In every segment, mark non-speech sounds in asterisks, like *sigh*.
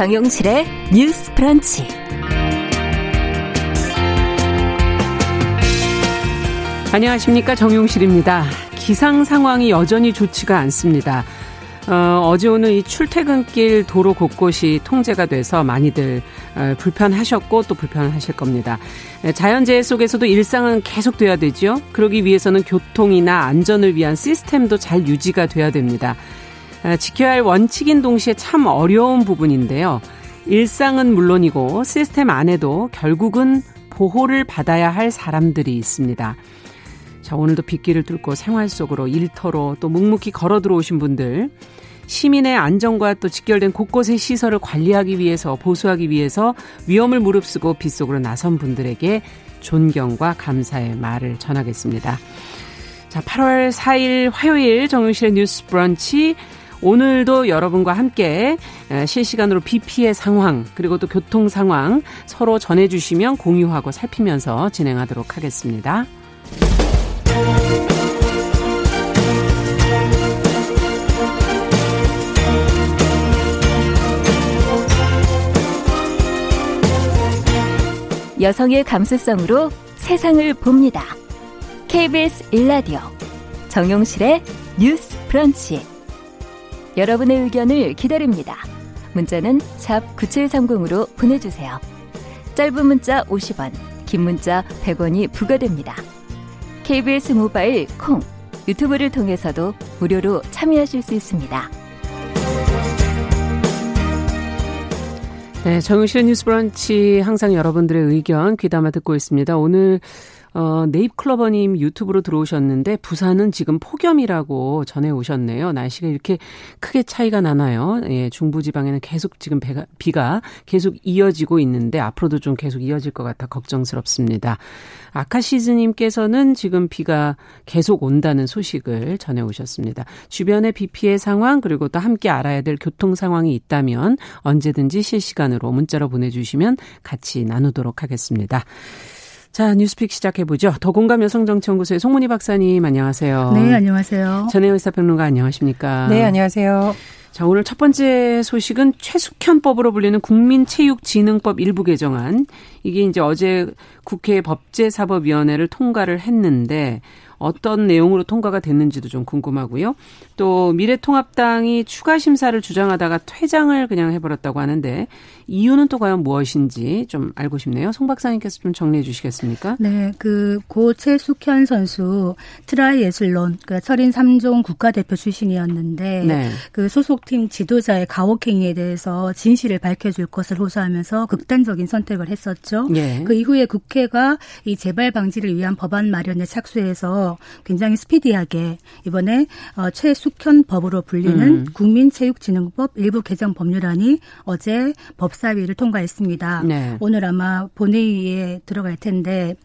정용실의 뉴스 프런치. 안녕하십니까. 정용실입니다. 기상 상황이 여전히 좋지가 않습니다. 어, 어제 오늘 이 출퇴근길 도로 곳곳이 통제가 돼서 많이들 어, 불편하셨고 또 불편하실 겁니다. 자연재해 속에서도 일상은 계속 돼야 되죠. 그러기 위해서는 교통이나 안전을 위한 시스템도 잘 유지가 돼야 됩니다. 어, 지켜야 할 원칙인 동시에 참 어려운 부분인데요. 일상은 물론이고 시스템 안에도 결국은 보호를 받아야 할 사람들이 있습니다. 자, 오늘도 빗길을 뚫고 생활 속으로 일터로 또 묵묵히 걸어 들어오신 분들, 시민의 안전과 또 직결된 곳곳의 시설을 관리하기 위해서 보수하기 위해서 위험을 무릅쓰고 빗속으로 나선 분들에게 존경과 감사의 말을 전하겠습니다. 자, 8월 4일 화요일 정용실의 뉴스 브런치 오늘도 여러분과 함께 실시간으로 비 피해 상황 그리고 또 교통 상황 서로 전해주시면 공유하고 살피면서 진행하도록 하겠습니다. 여성의 감수성으로 세상을 봅니다. KBS 일라디오 정용실의 뉴스 브런치 여러분의 의견을 기다립니다. 문자는 샵 9730으로 보내주세요. 짧은 문자 50원, 긴 문자 100원이 부과됩니다. KBS 모바일 콩, 유튜브를 통해서도 무료로 참여하실 수 있습니다. 네, 정유실의 뉴스 브런치 항상 여러분들의 의견 귀담아 듣고 있습니다. 오늘 어, 네잎클로버님 유튜브로 들어오셨는데 부산은 지금 폭염이라고 전해 오셨네요. 날씨가 이렇게 크게 차이가 나나요? 예, 중부지방에는 계속 지금 배가, 비가 계속 이어지고 있는데 앞으로도 좀 계속 이어질 것 같아 걱정스럽습니다. 아카시즈님께서는 지금 비가 계속 온다는 소식을 전해 오셨습니다. 주변의 비 피해 상황 그리고 또 함께 알아야 될 교통 상황이 있다면 언제든지 실시간으로 문자로 보내주시면 같이 나누도록 하겠습니다. 자, 뉴스픽 시작해보죠. 더공감 여성정치연구소의 송문희 박사님, 안녕하세요. 네, 안녕하세요. 전혜연 사평론가 안녕하십니까? 네, 안녕하세요. 자, 오늘 첫 번째 소식은 최숙현법으로 불리는 국민체육진흥법 일부 개정안. 이게 이제 어제 국회 법제사법위원회를 통과를 했는데, 어떤 내용으로 통과가 됐는지도 좀 궁금하고요. 또 미래통합당이 추가 심사를 주장하다가 퇴장을 그냥 해버렸다고 하는데 이유는 또 과연 무엇인지 좀 알고 싶네요. 송 박사님께서 좀 정리해 주시겠습니까? 네, 그 고 최숙현 선수 트라이애슬론 그 철인 3종 국가대표 출신이었는데 네. 그 소속팀 지도자의 가혹행위에 대해서 진실을 밝혀줄 것을 호소하면서 극단적인 선택을 했었죠. 네. 그 이후에 국회가 이 재발 방지를 위한 법안 마련에 착수해서 굉장히 스피디하게 이번에 어, 최숙현 법으로 불리는 음. 국민체육진흥법 일부 개정 법률안이 어제 법사위를 통과했습니다. 네. 오늘 아마 본회의에 들어갈 텐데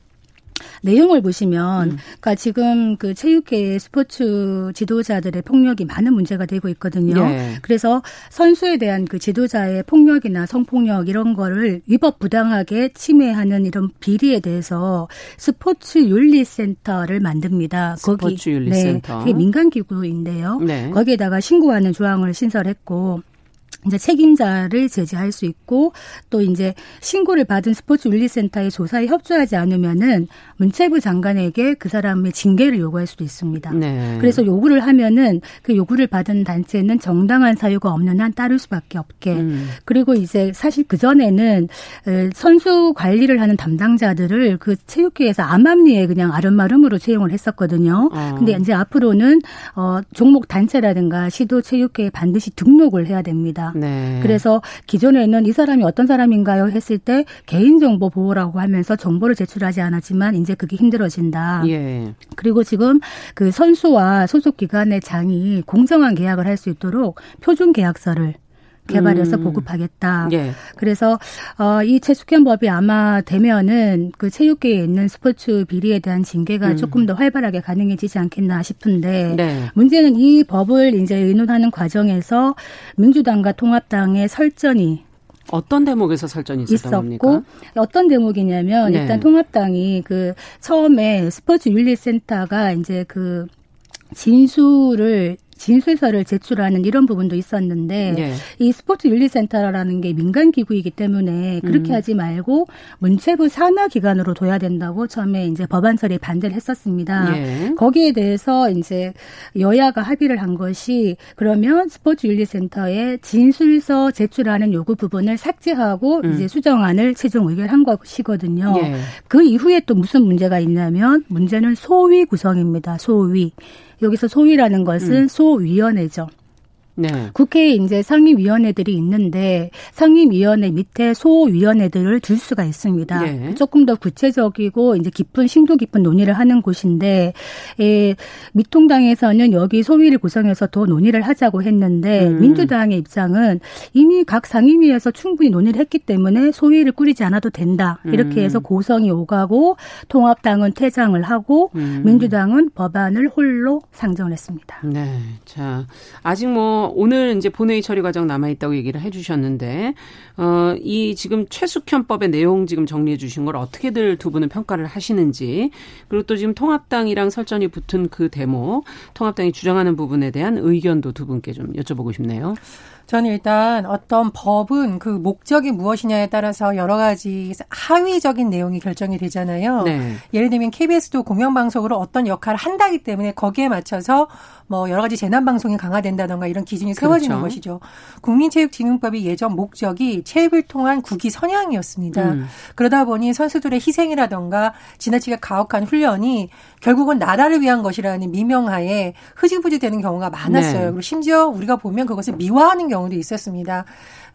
내용을 보시면, 음. 그러니까 지금 그 체육계 스포츠 지도자들의 폭력이 많은 문제가 되고 있거든요. 네. 그래서 선수에 대한 그 지도자의 폭력이나 성폭력 이런 거를 위법 부당하게 침해하는 이런 비리에 대해서 스포츠 윤리센터를 만듭니다. 스포츠 윤리센터. 네, 그게 민간 기구인데요. 네. 거기에다가 신고하는 조항을 신설했고 이제 책임자를 제지할 수 있고 또 이제 신고를 받은 스포츠 윤리센터의 조사에 협조하지 않으면은 문체부 장관에게 그 사람의 징계를 요구할 수도 있습니다. 네. 그래서 요구를 하면은 그 요구를 받은 단체는 정당한 사유가 없는 한 따를 수밖에 없게 음. 그리고 이제 사실 그 전에는 선수 관리를 하는 담당자들을 그 체육회에서 암암리에 그냥 아름마름으로 채용을 했었거든요. 어. 근데 이제 앞으로는 어 종목 단체라든가 시도 체육회에 반드시 등록을 해야 됩니다. 네. 그래서 기존에는 이 사람이 어떤 사람인가요 했을 때 개인정보 보호라고 하면서 정보를 제출하지 않았지만 이제 그게 힘들어진다. 예. 그리고 지금 그 선수와 소속 기관의 장이 공정한 계약을 할 수 있도록 표준 계약서를 개발해서 음. 보급하겠다. 예. 그래서 어, 이 최숙현법이 아마 되면은 그 체육계에 있는 스포츠 비리에 대한 징계가 음. 조금 더 활발하게 가능해지지 않겠나 싶은데 네. 문제는 이 법을 이제 의논하는 과정에서 민주당과 통합당의 설전이 어떤 대목에서 설전이 있었던 있었고 겁니까? 어떤 대목이냐면 네. 일단 통합당이 그 처음에 스포츠 윤리센터가 이제 그 진수를 진술서를 제출하는 이런 부분도 있었는데 네. 이 스포츠 윤리센터라는 게 민간 기구이기 때문에 그렇게 음. 하지 말고 문체부 산하 기관으로 둬야 된다고 처음에 이제 법안설에 반대를 했었습니다. 네. 거기에 대해서 이제 여야가 합의를 한 것이 그러면 스포츠 윤리센터에 진술서 제출하는 요구 부분을 삭제하고 음. 이제 수정안을 최종 의결한 것이거든요. 네. 그 이후에 또 무슨 문제가 있냐면 문제는 소위 구성입니다. 소위. 여기서 소위라는 것은 음. 소위원회죠. 네. 국회에 이제 상임위원회들이 있는데 상임위원회 밑에 소위원회들을 둘 수가 있습니다. 네. 조금 더 구체적이고 이제 깊은 심도 깊은 논의를 하는 곳인데 예, 미통당에서는 여기 소위를 구성해서 더 논의를 하자고 했는데 음. 민주당의 입장은 이미 각 상임위에서 충분히 논의를 했기 때문에 소위를 꾸리지 않아도 된다. 이렇게 해서 음. 고성이 오가고 통합당은 퇴장을 하고 음. 민주당은 법안을 홀로 상정을 했습니다. 네. 자, 아직 뭐 오늘 이제 본회의 처리 과정 남아 있다고 얘기를 해 주셨는데 어, 이 지금 최숙현법의 내용 지금 정리해 주신 걸 어떻게들 두 분은 평가를 하시는지 그리고 또 지금 통합당이랑 설전이 붙은 그 대목 통합당이 주장하는 부분에 대한 의견도 두 분께 좀 여쭤보고 싶네요. 저는 일단 어떤 법은 그 목적이 무엇이냐에 따라서 여러 가지 하위적인 내용이 결정이 되잖아요. 네. 예를 들면 KBS도 공영방송으로 어떤 역할을 한다기 때문에 거기에 맞춰서 뭐 여러 가지 재난 방송이 강화된다던가 이런 기준이 세워지는 그렇죠. 것이죠. 국민체육진흥법이 예전 목적이 체육을 통한 국위 선양이었습니다. 음. 그러다 보니 선수들의 희생이라던가 지나치게 가혹한 훈련이 결국은 나라를 위한 것이라는 미명하에 흐지부지 되는 경우가 많았어요. 네. 그리고 심지어 우리가 보면 그것을 미화하는 경우 도 있었습니다.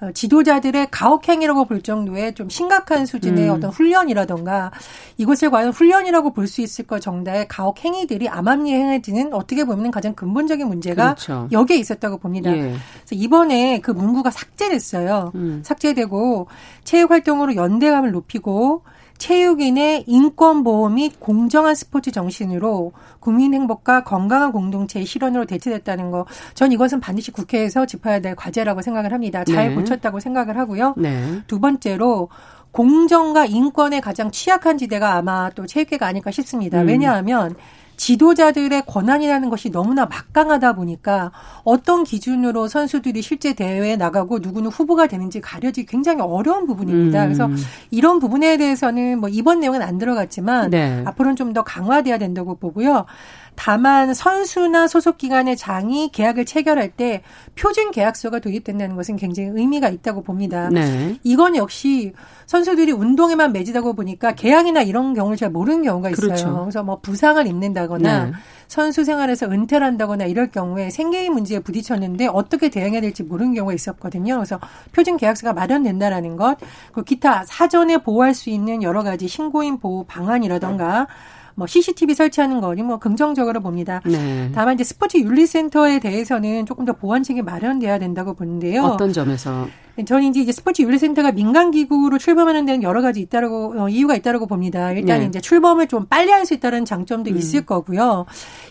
어, 지도자들의 가혹행위라고 볼 정도의 좀 심각한 수준의 음. 어떤 훈련이라던가 이것을 과연 훈련이라고 볼 수 있을 것 정도의 가혹행위들이 암암리에 행해지는 어떻게 보면 가장 근본적인 문제가 그렇죠. 여기에 있었다고 봅니다. 예. 그래서 이번에 그 문구가 삭제됐어요. 음. 삭제되고 체육 활동으로 연대감을 높이고 체육인의 인권 보호 및 공정한 스포츠 정신으로 국민 행복과 건강한 공동체의 실현으로 대체됐다는 거. 전 이것은 반드시 국회에서 짚어야 될 과제라고 생각을 합니다. 잘 네. 고쳤다고 생각을 하고요. 네. 두 번째로 공정과 인권에 가장 취약한 지대가 아마 또 체육계가 아닐까 싶습니다. 음. 왜냐하면 지도자들의 권한이라는 것이 너무나 막강하다 보니까 어떤 기준으로 선수들이 실제 대회에 나가고 누구는 후보가 되는지 가려지기 굉장히 어려운 부분입니다. 음. 그래서 이런 부분에 대해서는 뭐 이번 내용은 안 들어갔지만 네. 앞으로는 좀 더 강화돼야 된다고 보고요. 다만 선수나 소속 기관의 장이 계약을 체결할 때 표준 계약서가 도입된다는 것은 굉장히 의미가 있다고 봅니다. 네. 이건 역시 선수들이 운동에만 매진하고 보니까 계약이나 이런 경우를 잘 모르는 경우가 있어요. 그렇죠. 그래서 뭐 부상을 입는다거나 네. 선수 생활에서 은퇴를 한다거나 이럴 경우에 생계의 문제에 부딪혔는데 어떻게 대응해야 될지 모르는 경우가 있었거든요. 그래서 표준 계약서가 마련된다라는 것, 그 기타 사전에 보호할 수 있는 여러 가지 신고인 보호 방안이라던가 뭐 CCTV 설치하는 거니 뭐 긍정적으로 봅니다. 네. 다만 이제 스포츠 윤리센터에 대해서는 조금 더 보완책이 마련돼야 된다고 보는데요. 어떤 점에서? 저는 이제 스포츠 윤리센터가 민간 기구로 출범하는 데는 여러 가지 있다라고 어, 이유가 있다라고 봅니다. 일단 네. 이제 출범을 좀 빨리 할 수 있다는 장점도 음. 있을 거고요.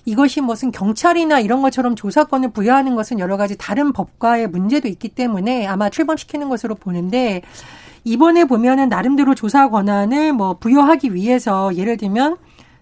이것이 무슨 경찰이나 이런 것처럼 조사권을 부여하는 것은 여러 가지 다른 법과의 문제도 있기 때문에 아마 출범시키는 것으로 보는데 이번에 보면은 나름대로 조사 권한을 뭐 부여하기 위해서 예를 들면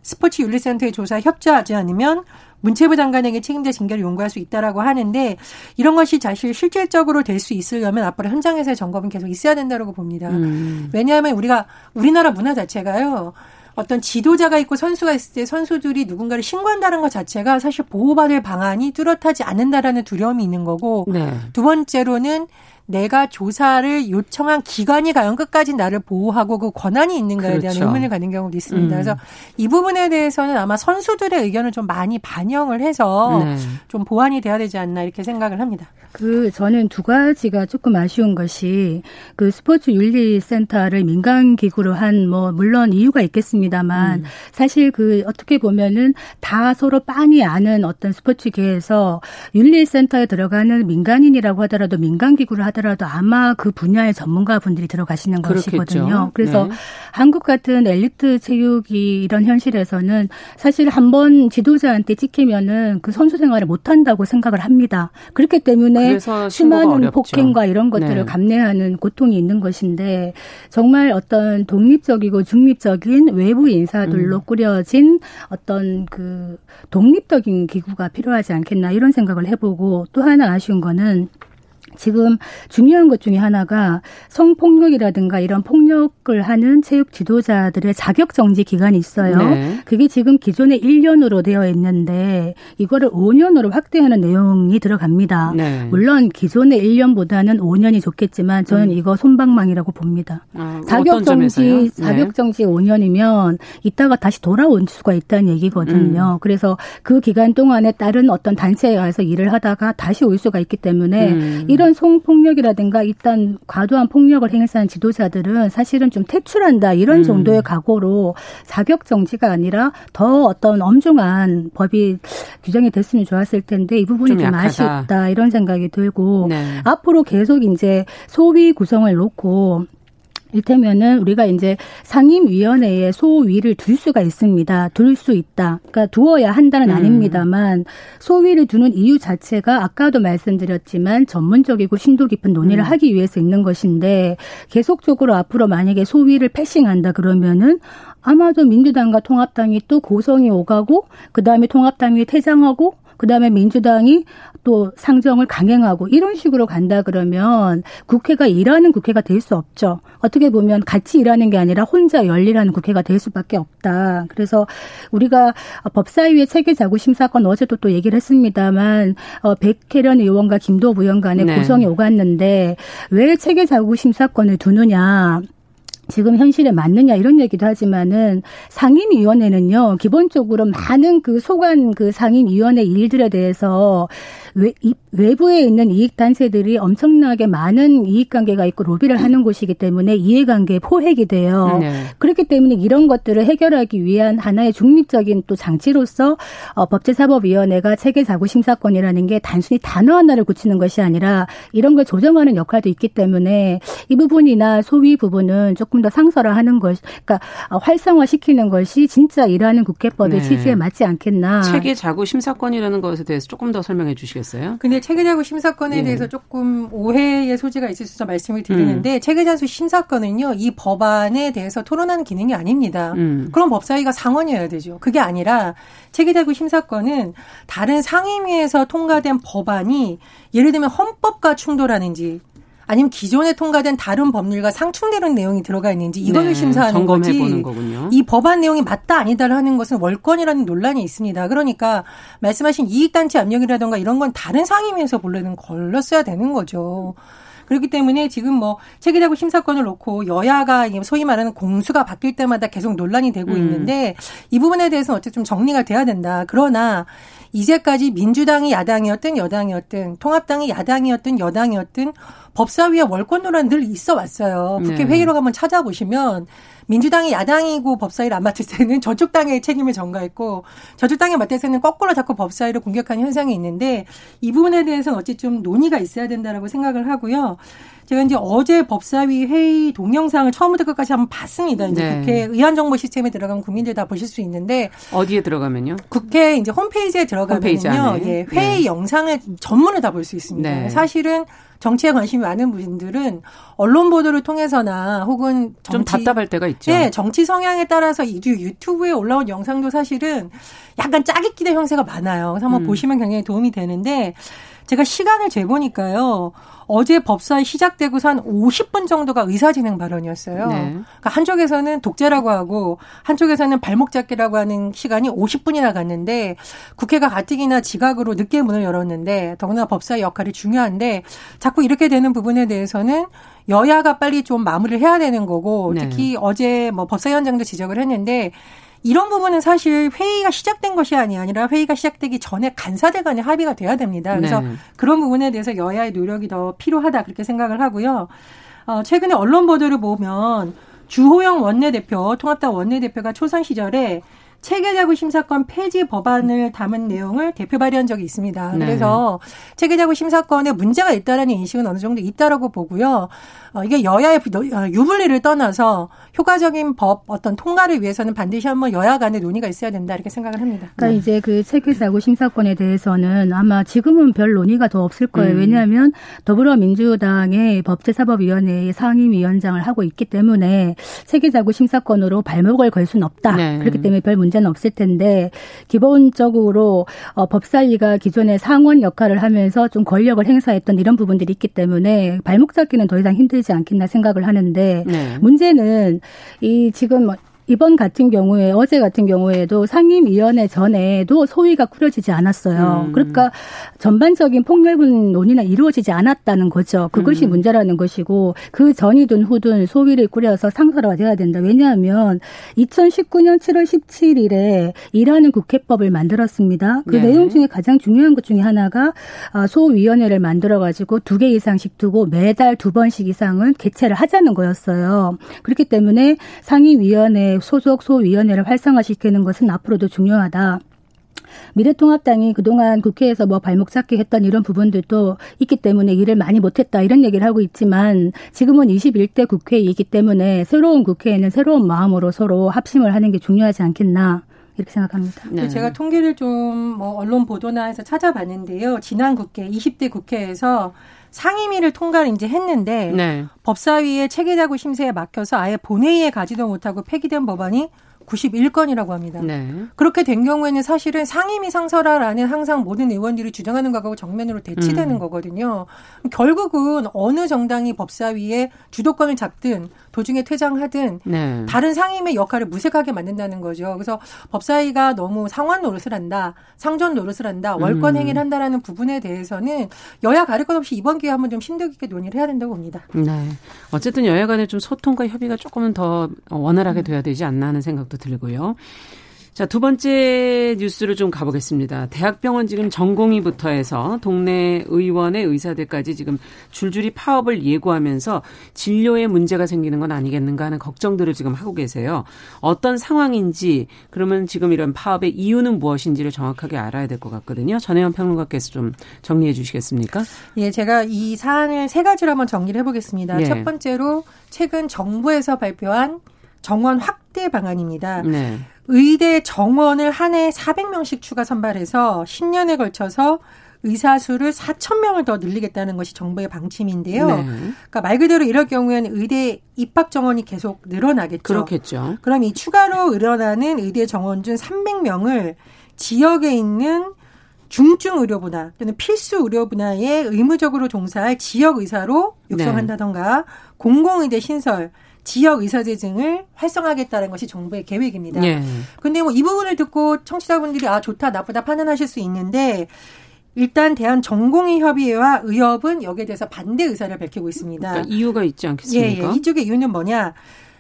스포츠 윤리센터의 조사에 협조하지 않으면 문체부 장관에게 책임자 징계를 요구할 수 있다라고 하는데 이런 것이 사실 실질적으로 될 수 있으려면 앞으로 현장에서의 점검은 계속 있어야 된다고 봅니다. 음. 왜냐하면 우리가 우리나라 문화 자체가요. 어떤 지도자가 있고 선수가 있을 때 선수들이 누군가를 신고한다는 것 자체가 사실 보호받을 방안이 뚜렷하지 않는다라는 두려움이 있는 거고 네. 두 번째로는 내가 조사를 요청한 기관이 과연 끝까지 나를 보호하고 그 권한이 있는가에 그렇죠. 대한 의문을 갖는 경우도 있습니다. 음. 그래서 이 부분에 대해서는 아마 선수들의 의견을 좀 많이 반영을 해서 네. 좀 보완이 돼야 되지 않나 이렇게 생각을 합니다. 그 저는 두 가지가 조금 아쉬운 것이 그 스포츠 윤리 센터를 민간 기구로 한 뭐 물론 이유가 있겠습니다만 음. 사실 그 어떻게 보면은 다 서로 빤히 아는 어떤 스포츠계에서 윤리 센터에 들어가는 민간인이라고 하더라도 민간 기구를 하다 하더라도 아마 그 분야의 전문가 분들이 들어가시는 그렇겠죠. 것이거든요. 그래서 네. 한국 같은 엘리트 체육이 이런 현실에서는 사실 한 번 지도자한테 찍히면은 그 선수 생활을 못 한다고 생각을 합니다. 그렇기 때문에 수많은 폭행과 이런 것들을 네. 감내하는 고통이 있는 것인데 정말 어떤 독립적이고 중립적인 외부 인사들로 음. 꾸려진 어떤 그 독립적인 기구가 필요하지 않겠나 이런 생각을 해보고 또 하나 아쉬운 거는 지금 중요한 것 중에 하나가 성폭력이라든가 이런 폭력을 하는 체육 지도자들의 자격 정지 기간이 있어요. 네. 그게 지금 기존에 1년으로 되어 있는데 이거를 5년으로 확대하는 내용이 들어갑니다. 네. 물론 기존의 1년보다는 5년이 좋겠지만 저는 음. 이거 손방망이라고 봅니다. 아, 자격 정지 네. 자격 정지 5년이면 이따가 다시 돌아올 수가 있다는 얘기거든요. 음. 그래서 그 기간 동안에 다른 어떤 단체에 가서 일을 하다가 다시 올 수가 있기 때문에 음. 이런 이런 성폭력이라든가 일단 과도한 폭력을 행사한 지도자들은 사실은 좀 퇴출한다 이런 음. 정도의 각오로 자격 정지가 아니라 더 어떤 엄중한 법이 규정이 됐으면 좋았을 텐데 이 부분이 좀, 좀 아쉽다 이런 생각이 들고 네. 앞으로 계속 이제 소위 구성을 놓고 이를테면은 우리가 이제 상임위원회에 소위를 둘 수가 있습니다. 둘 수 있다. 그러니까 두어야 한다는 음. 아닙니다만 소위를 두는 이유 자체가 아까도 말씀드렸지만 전문적이고 심도 깊은 논의를 음. 하기 위해서 있는 것인데 계속적으로 앞으로 만약에 소위를 패싱한다 그러면은 아마도 민주당과 통합당이 또 고성이 오가고 그 다음에 통합당이 퇴장하고 그다음에 민주당이 또 상정을 강행하고 이런 식으로 간다 그러면 국회가 일하는 국회가 될 수 없죠. 어떻게 보면 같이 일하는 게 아니라 혼자 열리라는 국회가 될 수밖에 없다. 그래서 우리가 법사위의 체계 자구 심사권 어제도 또 얘기를 했습니다만 어 백혜련 의원과 김도 부 의원 간에 네. 고성이 오갔는데 왜 체계 자구 심사권을 두느냐? 지금 현실에 맞느냐 이런 얘기도 하지만은 상임위원회는요 기본적으로 많은 그 소관 그 상임위원회 일들에 대해서 외, 외부에 있는 이익 단체들이 엄청나게 많은 이익 관계가 있고 로비를 하는 곳이기 때문에 이해관계에 포획이 돼요. 네. 그렇기 때문에 이런 것들을 해결하기 위한 하나의 중립적인 또 장치로서 어, 법제사법위원회가 체계자구 심사권이라는 게 단순히 단어 하나를 고치는 것이 아니라 이런 걸 조정하는 역할도 있기 때문에 이 부분이나 소위 부분은 조금 더 상설화하는 것, 그러니까 어, 활성화시키는 것이 진짜 일하는 국회법의 네. 취지에 맞지 않겠나. 체계 자구 심사권이라는 것에 대해서 조금 더 설명해 주시겠어요? 근데 체계 자구 심사권에 예. 대해서 조금 오해의 소지가 있을 수 있어 말씀을 드리는데 음. 체계자수 심사권은요 이 법안에 대해서 토론하는 기능이 아닙니다. 음. 그럼 법사위가 상원이어야 되죠. 그게 아니라 체계 자구 심사권은 다른 상임위에서 통과된 법안이 예를 들면 헌법과 충돌하는지 아니면 기존에 통과된 다른 법률과 상충되는 내용이 들어가 있는지 이걸 네, 심사하는 거지. 이 법안 내용이 맞다 아니다를 하는 것은 월권이라는 논란이 있습니다. 그러니까 말씀하신 이익단체 압력이라든가 이런 건 다른 상임위에서 본래는 걸렀어야 되는 거죠. 그렇기 때문에 지금 뭐 체계자구 심사권을 놓고 여야가 소위 말하는 공수가 바뀔 때마다 계속 논란이 되고 음. 있는데 이 부분에 대해서는 어쨌든 좀 정리가 돼야 된다. 그러나 이제까지 민주당이 야당이었든 여당이었든 통합당이 야당이었든 여당이었든 법사위의 월권 논란 늘 있어 왔어요. 국회 네. 회의록 한번 찾아보시면 민주당이 야당이고 법사위를 안 맡을 때는 저쪽 당의 책임을 전가했고 저쪽 당에 맡을 때는 거꾸로 자꾸 법사위를 공격하는 현상이 있는데 이 부분에 대해서는 어찌 좀 논의가 있어야 된다라고 생각을 하고요. 제가 이제 어제 법사위 회의 동영상을 처음부터 끝까지 한번 봤습니다. 이제 네. 국회 의안 정보 시스템에 들어가면 국민들 다 보실 수 있는데 어디에 들어가면요? 국회 이제 홈페이지에 들어가면요. 예, 회의 네. 영상을 전문을 다 볼 수 있습니다. 네. 사실은 정치에 관심이 많은 분들은 언론 보도를 통해서나 혹은 정치, 좀 답답할 때가 있죠. 네, 정치 성향에 따라서 이 유튜브에 올라온 영상도 사실은 약간 짜깁기대 형태가 많아요. 그래서 한번 음. 보시면 굉장히 도움이 되는데 제가 시간을 재보니까요. 어제 법사위 시작되고서 한 50분 정도가 의사진행 발언이었어요. 네. 그러니까 한쪽에서는 독재라고 하고 한쪽에서는 발목 잡기라고 하는 시간이 50분이나 갔는데 국회가 가뜩이나 지각으로 늦게 문을 열었는데 더구나 법사위 역할이 중요한데 자꾸 이렇게 되는 부분에 대해서는 여야가 빨리 좀 마무리를 해야 되는 거고 네. 특히 어제 뭐 법사위원장도 지적을 했는데 이런 부분은 사실 회의가 시작된 것이 아니라 회의가 시작되기 전에 간사들 간의 합의가 돼야 됩니다. 그래서 네. 그런 부분에 대해서 여야의 노력이 더 필요하다 그렇게 생각을 하고요. 어, 최근에 언론 보도를 보면 주호영 원내대표, 통합당 원내대표가 초선 시절에 체계자구 심사권 폐지 법안을 담은 내용을 대표 발의한 적이 있습니다. 네. 그래서 체계자구 심사권에 문제가 있다라는 인식은 어느 정도 있다라고 보고요. 어, 이게 여야의 어, 유불리를 떠나서 효과적인 법 어떤 통과를 위해서는 반드시 한번 여야 간의 논의가 있어야 된다 이렇게 생각을 합니다. 그러니까 네. 이제 그 체계사고 심사권에 대해서는 아마 지금은 별 논의가 더 없을 거예요. 음. 왜냐하면 더불어민주당의 법제사법위원회의 상임위원장을 하고 있기 때문에 체계사고 심사권으로 발목을 걸 수는 없다. 네. 그렇기 때문에 별 문제 는 없을 텐데 기본적으로 어, 법사위가 기존에 상원 역할을 하면서 좀 권력을 행사했던 이런 부분들이 있기 때문에 발목 잡기는 더 이상 힘들지 않겠나 생각을 하는데 네. 문제는 이 지금 뭐 이번 같은 경우에 어제 같은 경우에도 상임위원회 전에도 소위가 꾸려지지 않았어요. 음. 그러니까 전반적인 폭넓은 논의는 이루어지지 않았다는 거죠. 그것이 음. 문제라는 것이고 그 전이든 후든 소위를 꾸려서 상설화돼야 된다. 왜냐하면 2019년 7월 17일에 일하는 국회법을 만들었습니다. 그 네. 내용 중에 가장 중요한 것 중에 하나가 아, 소위원회를 만들어 가지고 두 개 이상씩 두고 매달 두 번씩 이상은 개최를 하자는 거였어요. 그렇기 때문에 상임위원회 소속 소위원회를 활성화시키는 것은 앞으로도 중요하다. 미래통합당이 그동안 국회에서 뭐 발목 잡기 했던 이런 부분들도 있기 때문에 일을 많이 못했다 이런 얘기를 하고 있지만 지금은 21대 국회이기 때문에 새로운 국회에는 새로운 마음으로 서로 합심을 하는 게 중요하지 않겠나. 이렇게 생각합니다. 네. 제가 통계를 좀 뭐 언론 보도나 해서 찾아봤는데요. 지난 국회 20대 국회에서 상임위를 통과를 이제 했는데 네. 법사위의 체계자구 심사에 막혀서 아예 본회의에 가지도 못하고 폐기된 법안이 91건이라고 합니다. 네. 그렇게 된 경우에는 사실은 상임위 상설화라는 항상 모든 의원들이 주장하는 거하고 정면으로 대치되는 음. 거거든요. 결국은 어느 정당이 법사위에 주도권을 잡든 도중에 퇴장하든 네. 다른 상임의 역할을 무색하게 만든다는 거죠. 그래서 법사위가 너무 상원 노릇을 한다, 상전 노릇을 한다, 월권 음. 행위를 한다라는 부분에 대해서는 여야 가릴 것 없이 이번 기회에 한번 좀 심도 깊게 논의를 해야 된다고 봅니다. 네. 어쨌든 여야 간에 좀 소통과 협의가 조금은 더 원활하게 돼야 되지 않나 하는 생각도 들고요. 자, 두 번째 뉴스를 좀 가보겠습니다. 대학병원 지금 전공의부터 해서 동네 의원의 의사들까지 지금 줄줄이 파업을 예고하면서 진료에 문제가 생기는 건 아니겠는가 하는 걱정들을 지금 하고 계세요. 어떤 상황인지 그러면 지금 이런 파업의 이유는 무엇인지를 정확하게 알아야 될 것 같거든요. 전혜연 평론가께서 좀 정리해 주시겠습니까? 예, 제가 이 사안을 세 가지로 한번 정리를 해보겠습니다. 예. 첫 번째로 최근 정부에서 발표한 정원 확대 방안입니다. 네. 의대 정원을 한 해 400명씩 추가 선발해서 10년에 걸쳐서 의사 수를 4천 명을 더 늘리겠다는 것이 정부의 방침인데요. 네. 그러니까 말 그대로 이럴 경우에는 의대 입학 정원이 계속 늘어나겠죠. 그렇겠죠. 그럼 이 추가로 늘어나는 의대 정원 중 300명을 지역에 있는 중증 의료 분야 또는 필수 의료 분야에 의무적으로 종사할 지역 의사로 육성한다던가 네. 공공의대 신설 지역 의사재증을 활성화하겠다는 것이 정부의 계획입니다. 예. 근데 뭐이 부분을 듣고 청취자분들이 아 좋다 나쁘다 판단하실 수 있는데 일단 대한 전공의 협의회와 의협은 여기에 대해서 반대 의사를 밝히고 있습니다. 그러니까 이유가 있지 않겠습니까? 예, 예. 이쪽의 이유는 뭐냐?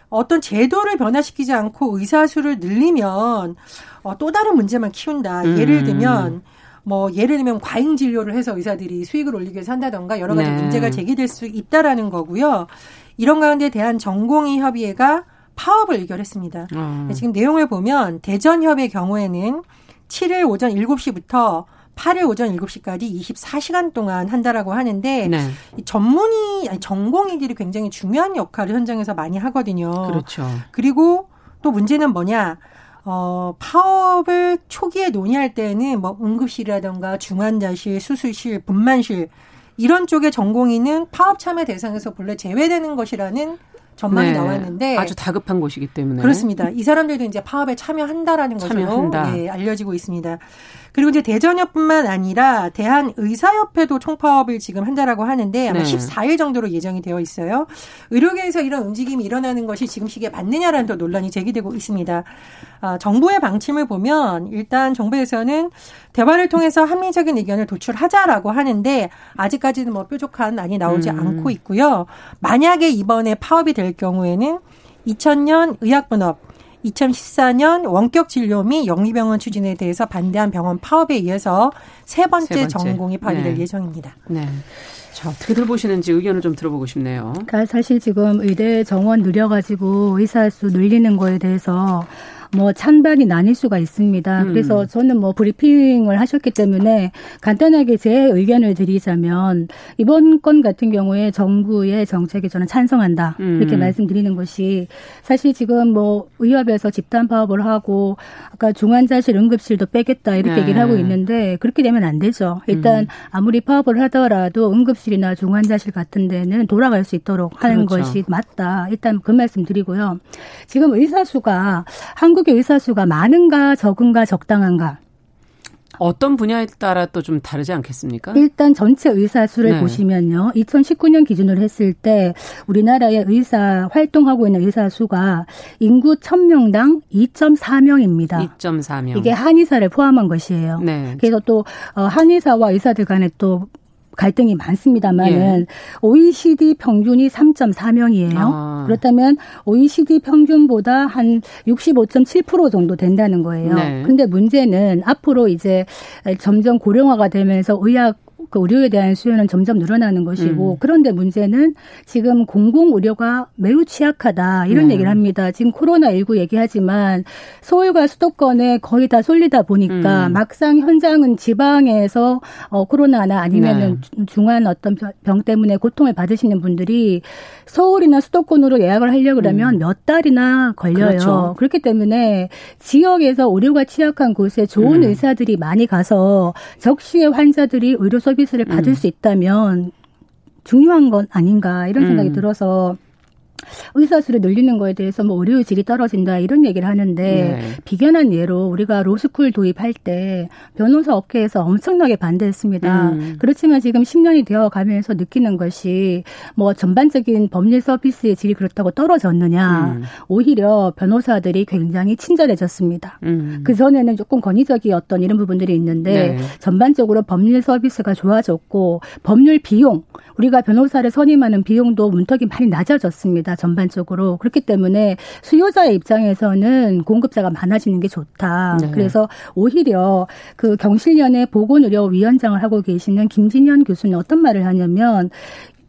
어떤 제도를 변화시키지 않고 의사 수를 늘리면 어, 또 다른 문제만 키운다. 음. 예를 들면 뭐 예를 들면 과잉 진료를 해서 의사들이 수익을 올리기 위해서 한다던가 여러 가지 네. 문제가 제기될 수 있다라는 거고요. 이런 가운데 대한 전공의 협의회가 파업을 의결했습니다. 음. 지금 내용을 보면 대전협의 경우에는 7일 오전 7시부터 8일 오전 7시까지 24시간 동안 한다라고 하는데 네. 전문의 아니 전공의들이 굉장히 중요한 역할을 현장에서 많이 하거든요. 그렇죠. 그리고 또 문제는 뭐냐? 어, 파업을 초기에 논의할 때는 뭐 응급실이라던가 중환자실, 수술실, 분만실 이런 쪽의 전공의는 파업 참여 대상에서 본래 제외되는 것이라는 전망이 네. 나왔는데 아주 다급한 곳이기 때문에 그렇습니다. 이 사람들도 이제 파업에 참여한다라는 참여한다. 것으로 예, 알려지고 있습니다. 그리고 이제 대전협뿐만 아니라 대한의사협회도 총파업을 지금 한다라고 하는데 아마 네. 14일 정도로 예정이 되어 있어요. 의료계에서 이런 움직임이 일어나는 것이 지금 시기에 맞느냐라는 또 논란이 제기되고 있습니다. 아, 정부의 방침을 보면 일단 정부에서는 대화를 통해서 합리적인 의견을 도출하자라고 하는데 아직까지는 뭐 뾰족한 안이 나오지 음. 않고 있고요. 만약에 이번에 파업이 될 경우에는 2000년 의학분업 2014년 원격 진료 및 영리병원 추진에 대해서 반대한 병원 파업에 의해서 세 번째, 세 번째. 전공이 발의될 네. 예정입니다. 네. 자, 어떻게들 보시는지 의견을 좀 들어보고 싶네요. 그러니까 사실 지금 의대 정원 늘려가지고 의사 수 늘리는 거에 대해서 뭐 찬반이 나뉠 수가 있습니다. 음. 그래서 저는 뭐 브리핑을 하셨기 때문에 간단하게 제 의견을 드리자면 이번 건 같은 경우에 정부의 정책에 저는 찬성한다 음. 이렇게 말씀드리는 것이 사실 지금 뭐 의협에서 집단 파업을 하고 아까 중환자실 응급실도 빼겠다 이렇게 네. 얘기를 하고 있는데 그렇게 되면 안 되죠. 일단 음. 아무리 파업을 하더라도 응급실이나 중환자실 같은 데는 돌아갈 수 있도록 하는 그렇죠. 것이 맞다. 일단 그 말씀 드리고요. 지금 의사 수가 한국 의 의사 수가 많은가 적은가 적당한가 어떤 분야에 따라 또 좀 다르지 않겠습니까? 일단 전체 의사 수를 네. 보시면요. 2019년 기준으로 했을 때 우리나라의 의사 활동하고 있는 의사 수가 인구 1000명당 2.4명입니다. 2.4명. 이게 한의사를 포함한 것이에요. 네. 그래서 또 어, 한의사와 의사들 간에 또 갈등이 많습니다만은 예. OECD 평균이 3.4명이에요. 아. 그렇다면 OECD 평균보다 한 65.7% 정도 된다는 거예요. 네. 근데 문제는 앞으로 이제 점점 고령화가 되면서 의학 그 의료에 대한 수요는 점점 늘어나는 것이고 음. 그런데 문제는 지금 공공 의료가 매우 취약하다 이런 네. 얘기를 합니다. 지금 코로나 19 얘기하지만 서울과 수도권에 거의 다 쏠리다 보니까 음. 막상 현장은 지방에서 어 코로나나 아니면은 네. 중한 어떤 병 때문에 고통을 받으시는 분들이 서울이나 수도권으로 예약을 하려고 그러면 음. 몇 달이나 걸려요. 그렇죠. 그렇기 때문에 지역에서 의료가 취약한 곳에 좋은 음. 의사들이 많이 가서 적시에 환자들이 의료 서비스를 받을 음. 수 있다면 중요한 건 아닌가 이런 생각이 음. 들어서 의사 수를 늘리는 거에 대해서 뭐 의료의 질이 떨어진다 이런 얘기를 하는데 네. 비견한 예로 우리가 로스쿨 도입할 때 변호사 업계에서 엄청나게 반대했습니다. 음. 그렇지만 지금 10년이 되어 가면서 느끼는 것이 뭐 전반적인 법률 서비스의 질이 그렇다고 떨어졌느냐 음. 오히려 변호사들이 굉장히 친절해졌습니다. 음. 그 전에는 조금 권위적이었던 이런 부분들이 있는데 네. 전반적으로 법률 서비스가 좋아졌고 법률 비용 우리가 변호사를 선임하는 비용도 문턱이 많이 낮아졌습니다. 전반적으로. 그렇기 때문에 수요자의 입장에서는 공급자가 많아지는 게 좋다. 네. 그래서 오히려 그 경실련의 보건의료위원장을 하고 계시는 김진현 교수는 어떤 말을 하냐면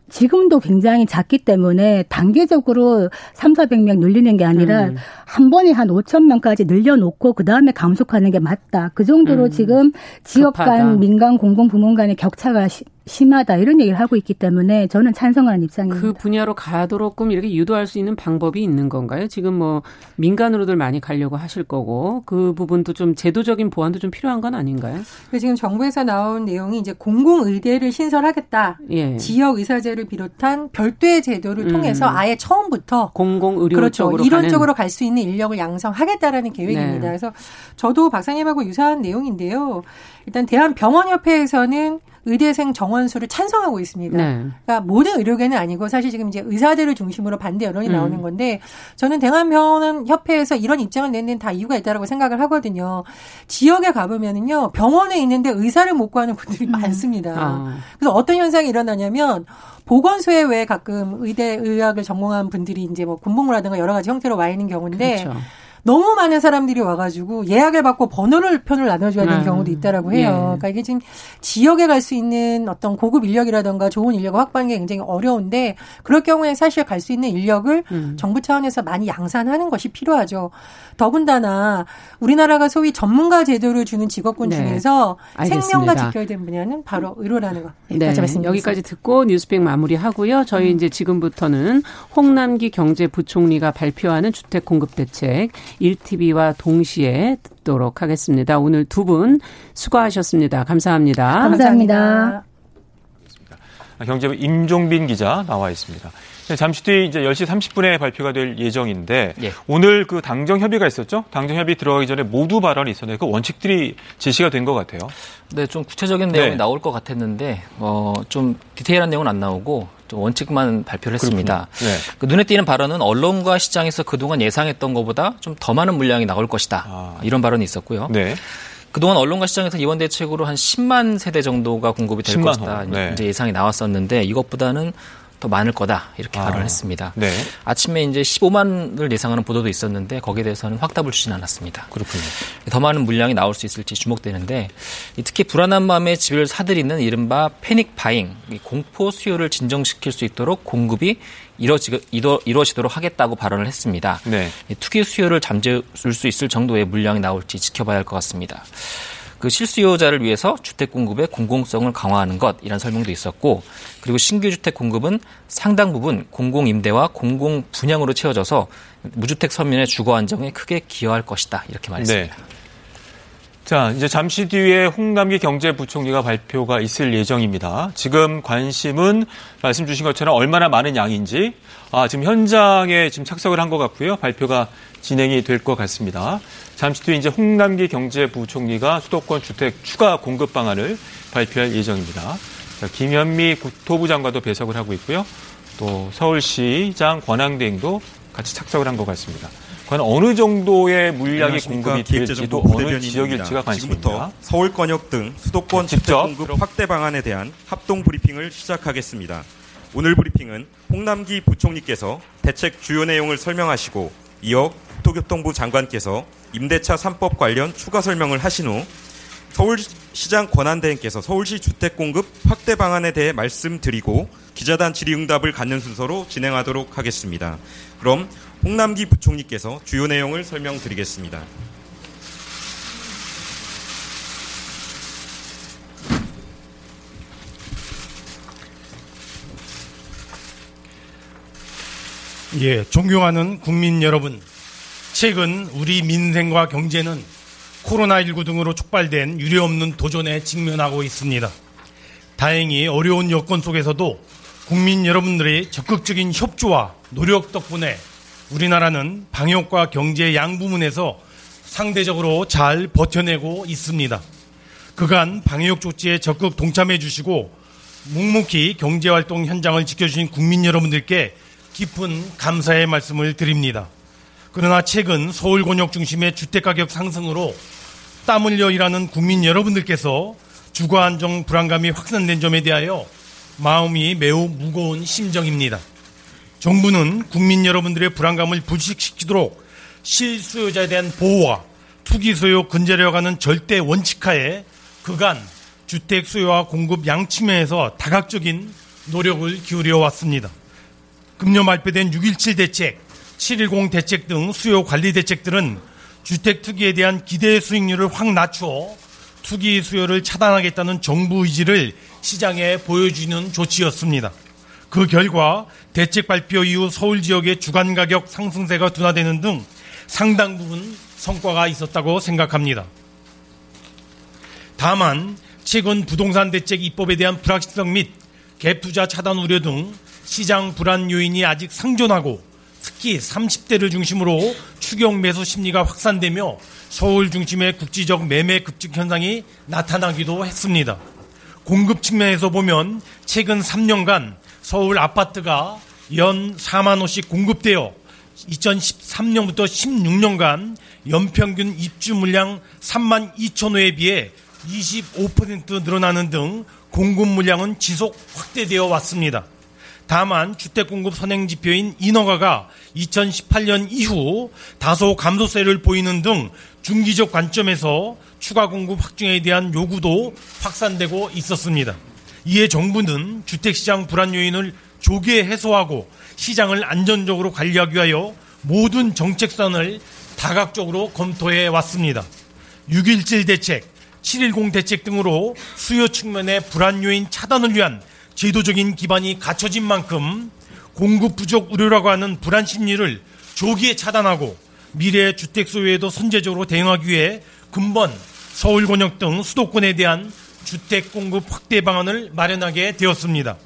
지금도 굉장히 작기 때문에 단계적으로 3, 400명 늘리는 게 아니라 음. 한 번에 한 5천 명까지 늘려놓고 그 다음에 감속하는 게 맞다. 그 정도로 음. 지금 지역 간 민간 공공 부문 간의 격차가 심하다 이런 얘기를 하고 있기 때문에 저는 찬성하는 입장입니다. 그 분야로 가도록끔 이렇게 유도할 수 있는 방법이 있는 건가요? 지금 뭐 민간으로들 많이 가려고 하실 거고 그 부분도 좀 제도적인 보완도 좀 필요한 건 아닌가요? 지금 정부에서 나온 내용이 이제 공공 의대를 신설하겠다. 예. 지역 의사제를 비롯한 별도의 제도를 음. 통해서 아예 처음부터 공공 의료 그렇죠. 쪽으로 이런 쪽으로 갈 수 있는 인력을 양성하겠다라는 계획입니다. 네. 그래서 저도 박사님하고 유사한 내용인데요. 일단 대한병원협회에서는 의대생 정원 수를 찬성하고 있습니다. 네. 그러니까 모든 의료계는 아니고 사실 지금 이제 의사들을 중심으로 반대 여론이 음. 나오는 건데 저는 대한병원 협회에서 이런 입장을 내는 다 이유가 있다라고 생각을 하거든요. 지역에 가보면은요 병원에 있는데 의사를 못 구하는 분들이 음. 많습니다. 아. 그래서 어떤 현상이 일어나냐면 보건소에 왜 가끔 의대 의학을 전공한 분들이 이제 뭐 군복무라든가 여러 가지 형태로 와 있는 경우인데. 그렇죠. 너무 많은 사람들이 와가지고 예약을 받고 번호를 편을 나눠줘야 되는 음. 경우도 있다라고 해요. 예. 그러니까 이게 지금 지역에 갈 수 있는 어떤 고급 인력이라든가 좋은 인력을 확보하는 게 굉장히 어려운데 그럴 경우에 사실 갈 수 있는 인력을 음. 정부 차원에서 많이 양산하는 것이 필요하죠. 더군다나 우리나라가 소위 전문가 제도를 주는 직업군 네. 중에서 알겠습니다. 생명과 지켜야 되는 분야는 바로 의료라는 거. 네. 여기까지 듣고 뉴스백 마무리하고요. 저희 음. 이제 지금부터는 홍남기 경제부총리가 발표하는 주택 공급 대책 1TV와 동시에 듣도록 하겠습니다. 오늘 두 분 수고하셨습니다. 감사합니다. 감사합니다. 경제부 임종빈 기자 나와 있습니다. 네, 잠시 뒤 이제 10시 30분에 발표가 될 예정인데 예. 오늘 그 당정 협의가 있었죠? 당정 협의 들어가기 전에 모두 발언이 있었는데 그 원칙들이 제시가 된 것 같아요. 네, 좀 구체적인 내용이 네. 나올 것 같았는데 어, 좀 디테일한 내용은 안 나오고 좀 원칙만 발표를 했습니다. 네. 그 눈에 띄는 발언은 언론과 시장에서 그동안 예상했던 것보다 좀 더 많은 물량이 나올 것이다. 아. 이런 발언이 있었고요. 네. 그동안 언론과 시장에서 이번 대책으로 한 10만 세대 정도가 공급이 될 것이다. 네. 이제 예상이 나왔었는데 이것보다는 더 많을 거다 이렇게 아, 발언을 했습니다. 네. 아침에 이제 15만을 예상하는 보도도 있었는데 거기에 대해서는 확답을 주진 않았습니다. 그렇군요. 더 많은 물량이 나올 수 있을지 주목되는데 특히 불안한 마음에 집을 사들이는 이른바 패닉 바잉 공포 수요를 진정시킬 수 있도록 공급이 이루어지, 이루어지도록 하겠다고 발언을 했습니다. 네. 투기 수요를 잠재울 수 있을 정도의 물량이 나올지 지켜봐야 할 것 같습니다. 그 실수요자를 위해서 주택 공급의 공공성을 강화하는 것 이런 설명도 있었고 그리고 신규 주택 공급은 상당 부분 공공 임대와 공공 분양으로 채워져서 무주택 서민의 주거 안정에 크게 기여할 것이다 이렇게 말했습니다. 네. 자, 이제 잠시 뒤에 홍남기 경제부총리가 발표가 있을 예정입니다. 지금 관심은 말씀 주신 것처럼 얼마나 많은 양인지, 아, 지금 현장에 지금 착석을 한 것 같고요. 발표가 진행이 될 것 같습니다. 잠시 뒤에 이제 홍남기 경제부총리가 수도권 주택 추가 공급 방안을 발표할 예정입니다. 자, 김현미 국토부 장관도 배석을 하고 있고요. 또 서울시장 권한대행도 같이 착석을 한 것 같습니다. 과연 어느 정도의 물량이 공급이 될지도 어느 지역일지가 관심입니다. 서울권역 등 수도권 직접 공급 확대 방안에 대한 합동 브리핑을 시작하겠습니다. 오늘 브리핑은 홍남기 부총리께서 대책 주요 내용을 설명하시고 이어 국토교통부 장관께서 임대차 3법 관련 추가 설명을 하신 후 서울시장 권한대행께서 서울시 주택공급 확대 방안에 대해 말씀드리고 기자단 질의응답을 갖는 순서로 진행하도록 하겠습니다. 그럼 홍남기 부총리께서 주요 내용을 설명드리겠습니다. 예, 존경하는 국민 여러분. 최근 우리 민생과 경제는 코로나19 등으로 촉발된 유례 없는 도전에 직면하고 있습니다. 다행히 어려운 여건 속에서도 국민 여러분들의 적극적인 협조와 노력 덕분에 우리나라는 방역과 경제 양 부문에서 상대적으로 잘 버텨내고 있습니다. 그간 방역 조치에 적극 동참해 주시고 묵묵히 경제활동 현장을 지켜주신 국민 여러분들께 깊은 감사의 말씀을 드립니다. 그러나 최근 서울 권역 중심의 주택가격 상승으로 땀 흘려 일하는 국민 여러분들께서 주거 안정 불안감이 확산된 점에 대하여 마음이 매우 무거운 심정입니다. 정부는 국민 여러분들의 불안감을 불식시키도록 실수요자에 대한 보호와 투기 수요 근절해 가는 절대 원칙하에 그간 주택 수요와 공급 양 측면에서 다각적인 노력을 기울여 왔습니다. 금년 발표된 6.17 대책, 7.10 대책 등 수요 관리 대책들은 주택 투기에 대한 기대 수익률을 확 낮추어 투기 수요를 차단하겠다는 정부 의지를 시장에 보여주는 조치였습니다. 그 결과 대책 발표 이후 서울 지역의 주간 가격 상승세가 둔화되는 등 상당 부분 성과가 있었다고 생각합니다. 다만 최근 부동산 대책 입법에 대한 불확실성 및 갭투자 차단 우려 등 시장 불안 요인이 아직 상존하고 특히 30대를 중심으로 추경 매수 심리가 확산되며 서울 중심의 국지적 매매 급증 현상이 나타나기도 했습니다. 공급 측면에서 보면 최근 3년간 서울 아파트가 연 4만 호씩 공급되어 2013년부터 16년간 연평균 입주 물량 3만 2천 호에 비해 25% 늘어나는 등 공급 물량은 지속 확대되어 왔습니다. 다만 주택 공급 선행 지표인 인허가가 2018년 이후 다소 감소세를 보이는 등 중기적 관점에서 추가 공급 확충에 대한 요구도 확산되고 있었습니다. 이에 정부는 주택시장 불안 요인을 조기에 해소하고 시장을 안전적으로 관리하기 위하여 모든 정책선을 다각적으로 검토해 왔습니다. 6.17 대책, 7.10 대책 등으로 수요 측면의 불안 요인 차단을 위한 제도적인 기반이 갖춰진 만큼 공급 부족 우려라고 하는 불안 심리를 조기에 차단하고 미래 주택 소유에도 선제적으로 대응하기 위해 근본 서울 권역 등 수도권에 대한 주택 공급 확대 방안을 마련하게 되었습니다.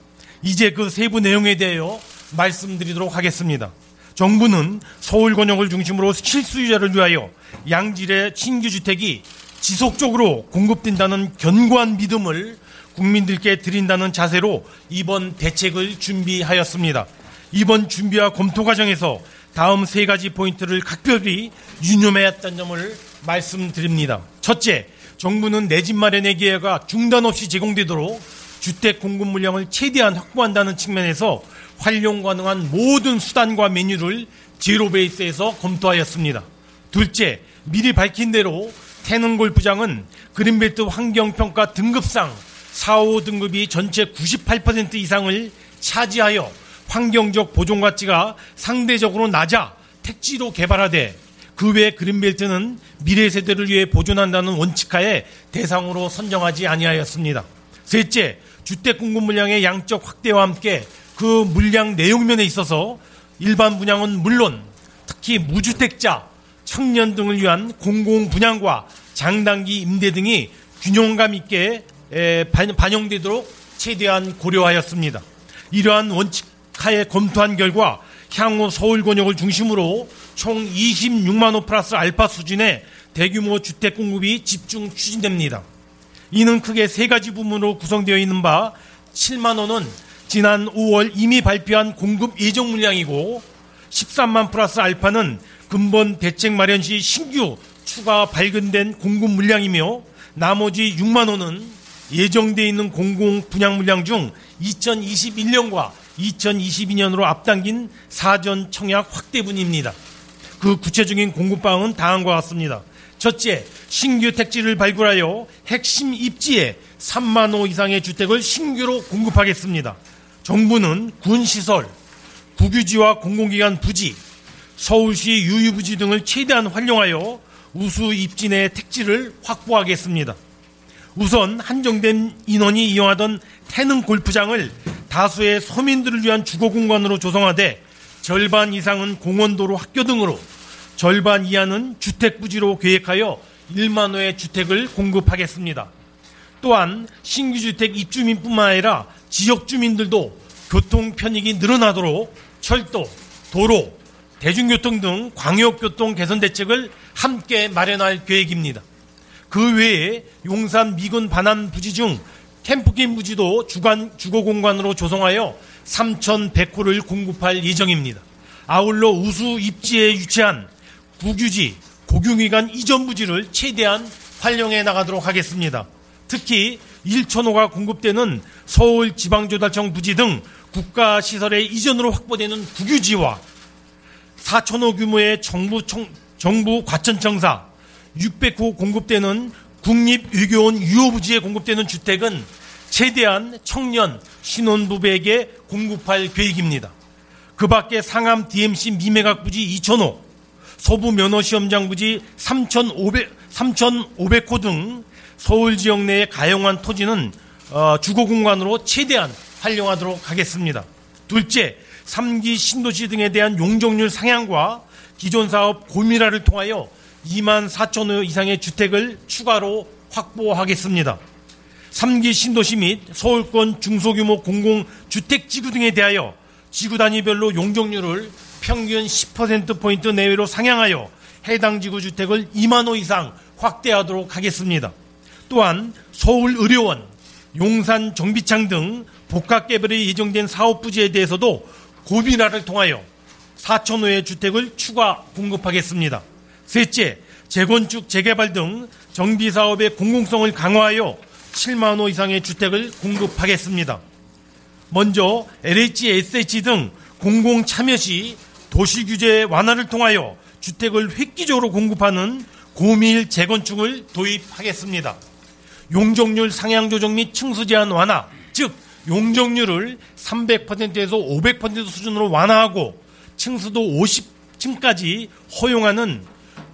이제 그 세부 내용에 대하여 말씀드리도록 하겠습니다. 정부는 서울 권역을 중심으로 실수요자를 위하여 양질의 신규 주택이 지속적으로 공급된다는 견고한 믿음을 국민들께 드린다는 자세로 이번 대책을 준비하였습니다. 이번 준비와 검토 과정에서 다음 세 가지 포인트를 각별히 유념해왔다는 점을 말씀드립니다. 첫째, 정부는 내 집 마련의 기회가 중단 없이 제공되도록 주택 공급 물량을 최대한 확보한다는 측면에서 활용 가능한 모든 수단과 메뉴를 제로 베이스에서 검토하였습니다. 둘째, 미리 밝힌 대로 태능 골프장은 그린벨트 환경평가 등급상 4, 5등급이 전체 98% 이상을 차지하여 환경적 보존 가치가 상대적으로 낮아 택지로 개발하되 그 외 그린벨트는 미래 세대를 위해 보존한다는 원칙하에 대상으로 선정하지 아니하였습니다. 셋째, 주택 공급 물량의 양적 확대와 함께 그 물량 내용면에 있어서 일반 분양은 물론 특히 무주택자, 청년 등을 위한 공공 분양과 장단기 임대 등이 균형감 있게 반영되도록 최대한 고려하였습니다. 이러한 원칙 하에 검토한 결과 향후 서울 권역을 중심으로 총 26만 호 플러스 알파 수준의 대규모 주택 공급이 집중 추진됩니다. 이는 크게 세 가지 부문으로 구성되어 있는 바 7만 호는 지난 5월 이미 발표한 공급 예정 물량이고 13만 플러스 알파는 근본 대책 마련 시 신규 추가 발견된 공급 물량이며 나머지 6만 호는 예정돼 있는 공공 분양 물량 중 2021년과 2022년으로 앞당긴 사전 청약 확대분입니다. 그 구체적인 공급 방은 다음과 같습니다. 첫째, 신규 택지를 발굴하여 핵심 입지에 3만 호 이상의 주택을 신규로 공급하겠습니다. 정부는 군시설, 국유지와 공공기관 부지, 서울시 유유부지 등을 최대한 활용하여 우수 입지 내 택지를 확보하겠습니다. 우선 한정된 인원이 이용하던 태능 골프장을 다수의 서민들을 위한 주거 공간으로 조성하되 절반 이상은 공원도로 학교 등으로 절반 이하는 주택 부지로 계획하여 1만 호의 주택을 공급하겠습니다. 또한 신규 주택 입주민뿐만 아니라 지역 주민들도 교통 편익이 늘어나도록 철도, 도로, 대중교통 등 광역교통 개선 대책을 함께 마련할 계획입니다. 그 외에 용산 미군 반환 부지 중 캠프긴 부지도 주간 주거 공간으로 조성하여 3,100호를 공급할 예정입니다. 아울러 우수 입지에 위치한 국유지, 고경기관 이전 부지를 최대한 활용해 나가도록 하겠습니다. 특히 1천호가 공급되는 서울 지방조달청 부지 등 국가 시설의 이전으로 확보되는 국유지와 4천호 규모의 정부, 청, 정부 과천청사, 600호 공급되는 국립유교원 유효부지에 공급되는 주택은 최대한 청년 신혼부부에게 공급할 계획입니다. 그 밖에 상암 DMC 미매각 부지 2,000호, 소부 면허시험장 부지 3,500, 3,500호 등 서울 지역 내의 가용한 토지는 어, 주거 공간으로 최대한 활용하도록 하겠습니다. 둘째, 3기 신도시 등에 대한 용적률 상향과 기존 사업 고밀화를 통하여 2만 4천 호 이상의 주택을 추가로 확보하겠습니다. 3기 신도시 및 서울권 중소규모 공공주택지구 등에 대하여 지구 단위별로 용적률을 평균 10%포인트 내외로 상향하여 해당 지구 주택을 2만 호 이상 확대하도록 하겠습니다. 또한 서울의료원, 용산 정비창 등 복합개발이 예정된 사업 부지에 대해서도 고민화를 통하여 4천 호의 주택을 추가 공급하겠습니다. 셋째, 재건축, 재개발 등 정비 사업의 공공성을 강화하여 7만 호 이상의 주택을 공급하겠습니다. 먼저 LH, SH 등 공공 참여 시 도시 규제 완화를 통하여 주택을 획기적으로 공급하는 고밀 재건축을 도입하겠습니다. 용적률 상향 조정 및 층수 제한 완화, 즉 용적률을 300%에서 500% 수준으로 완화하고 층수도 50층까지 허용하는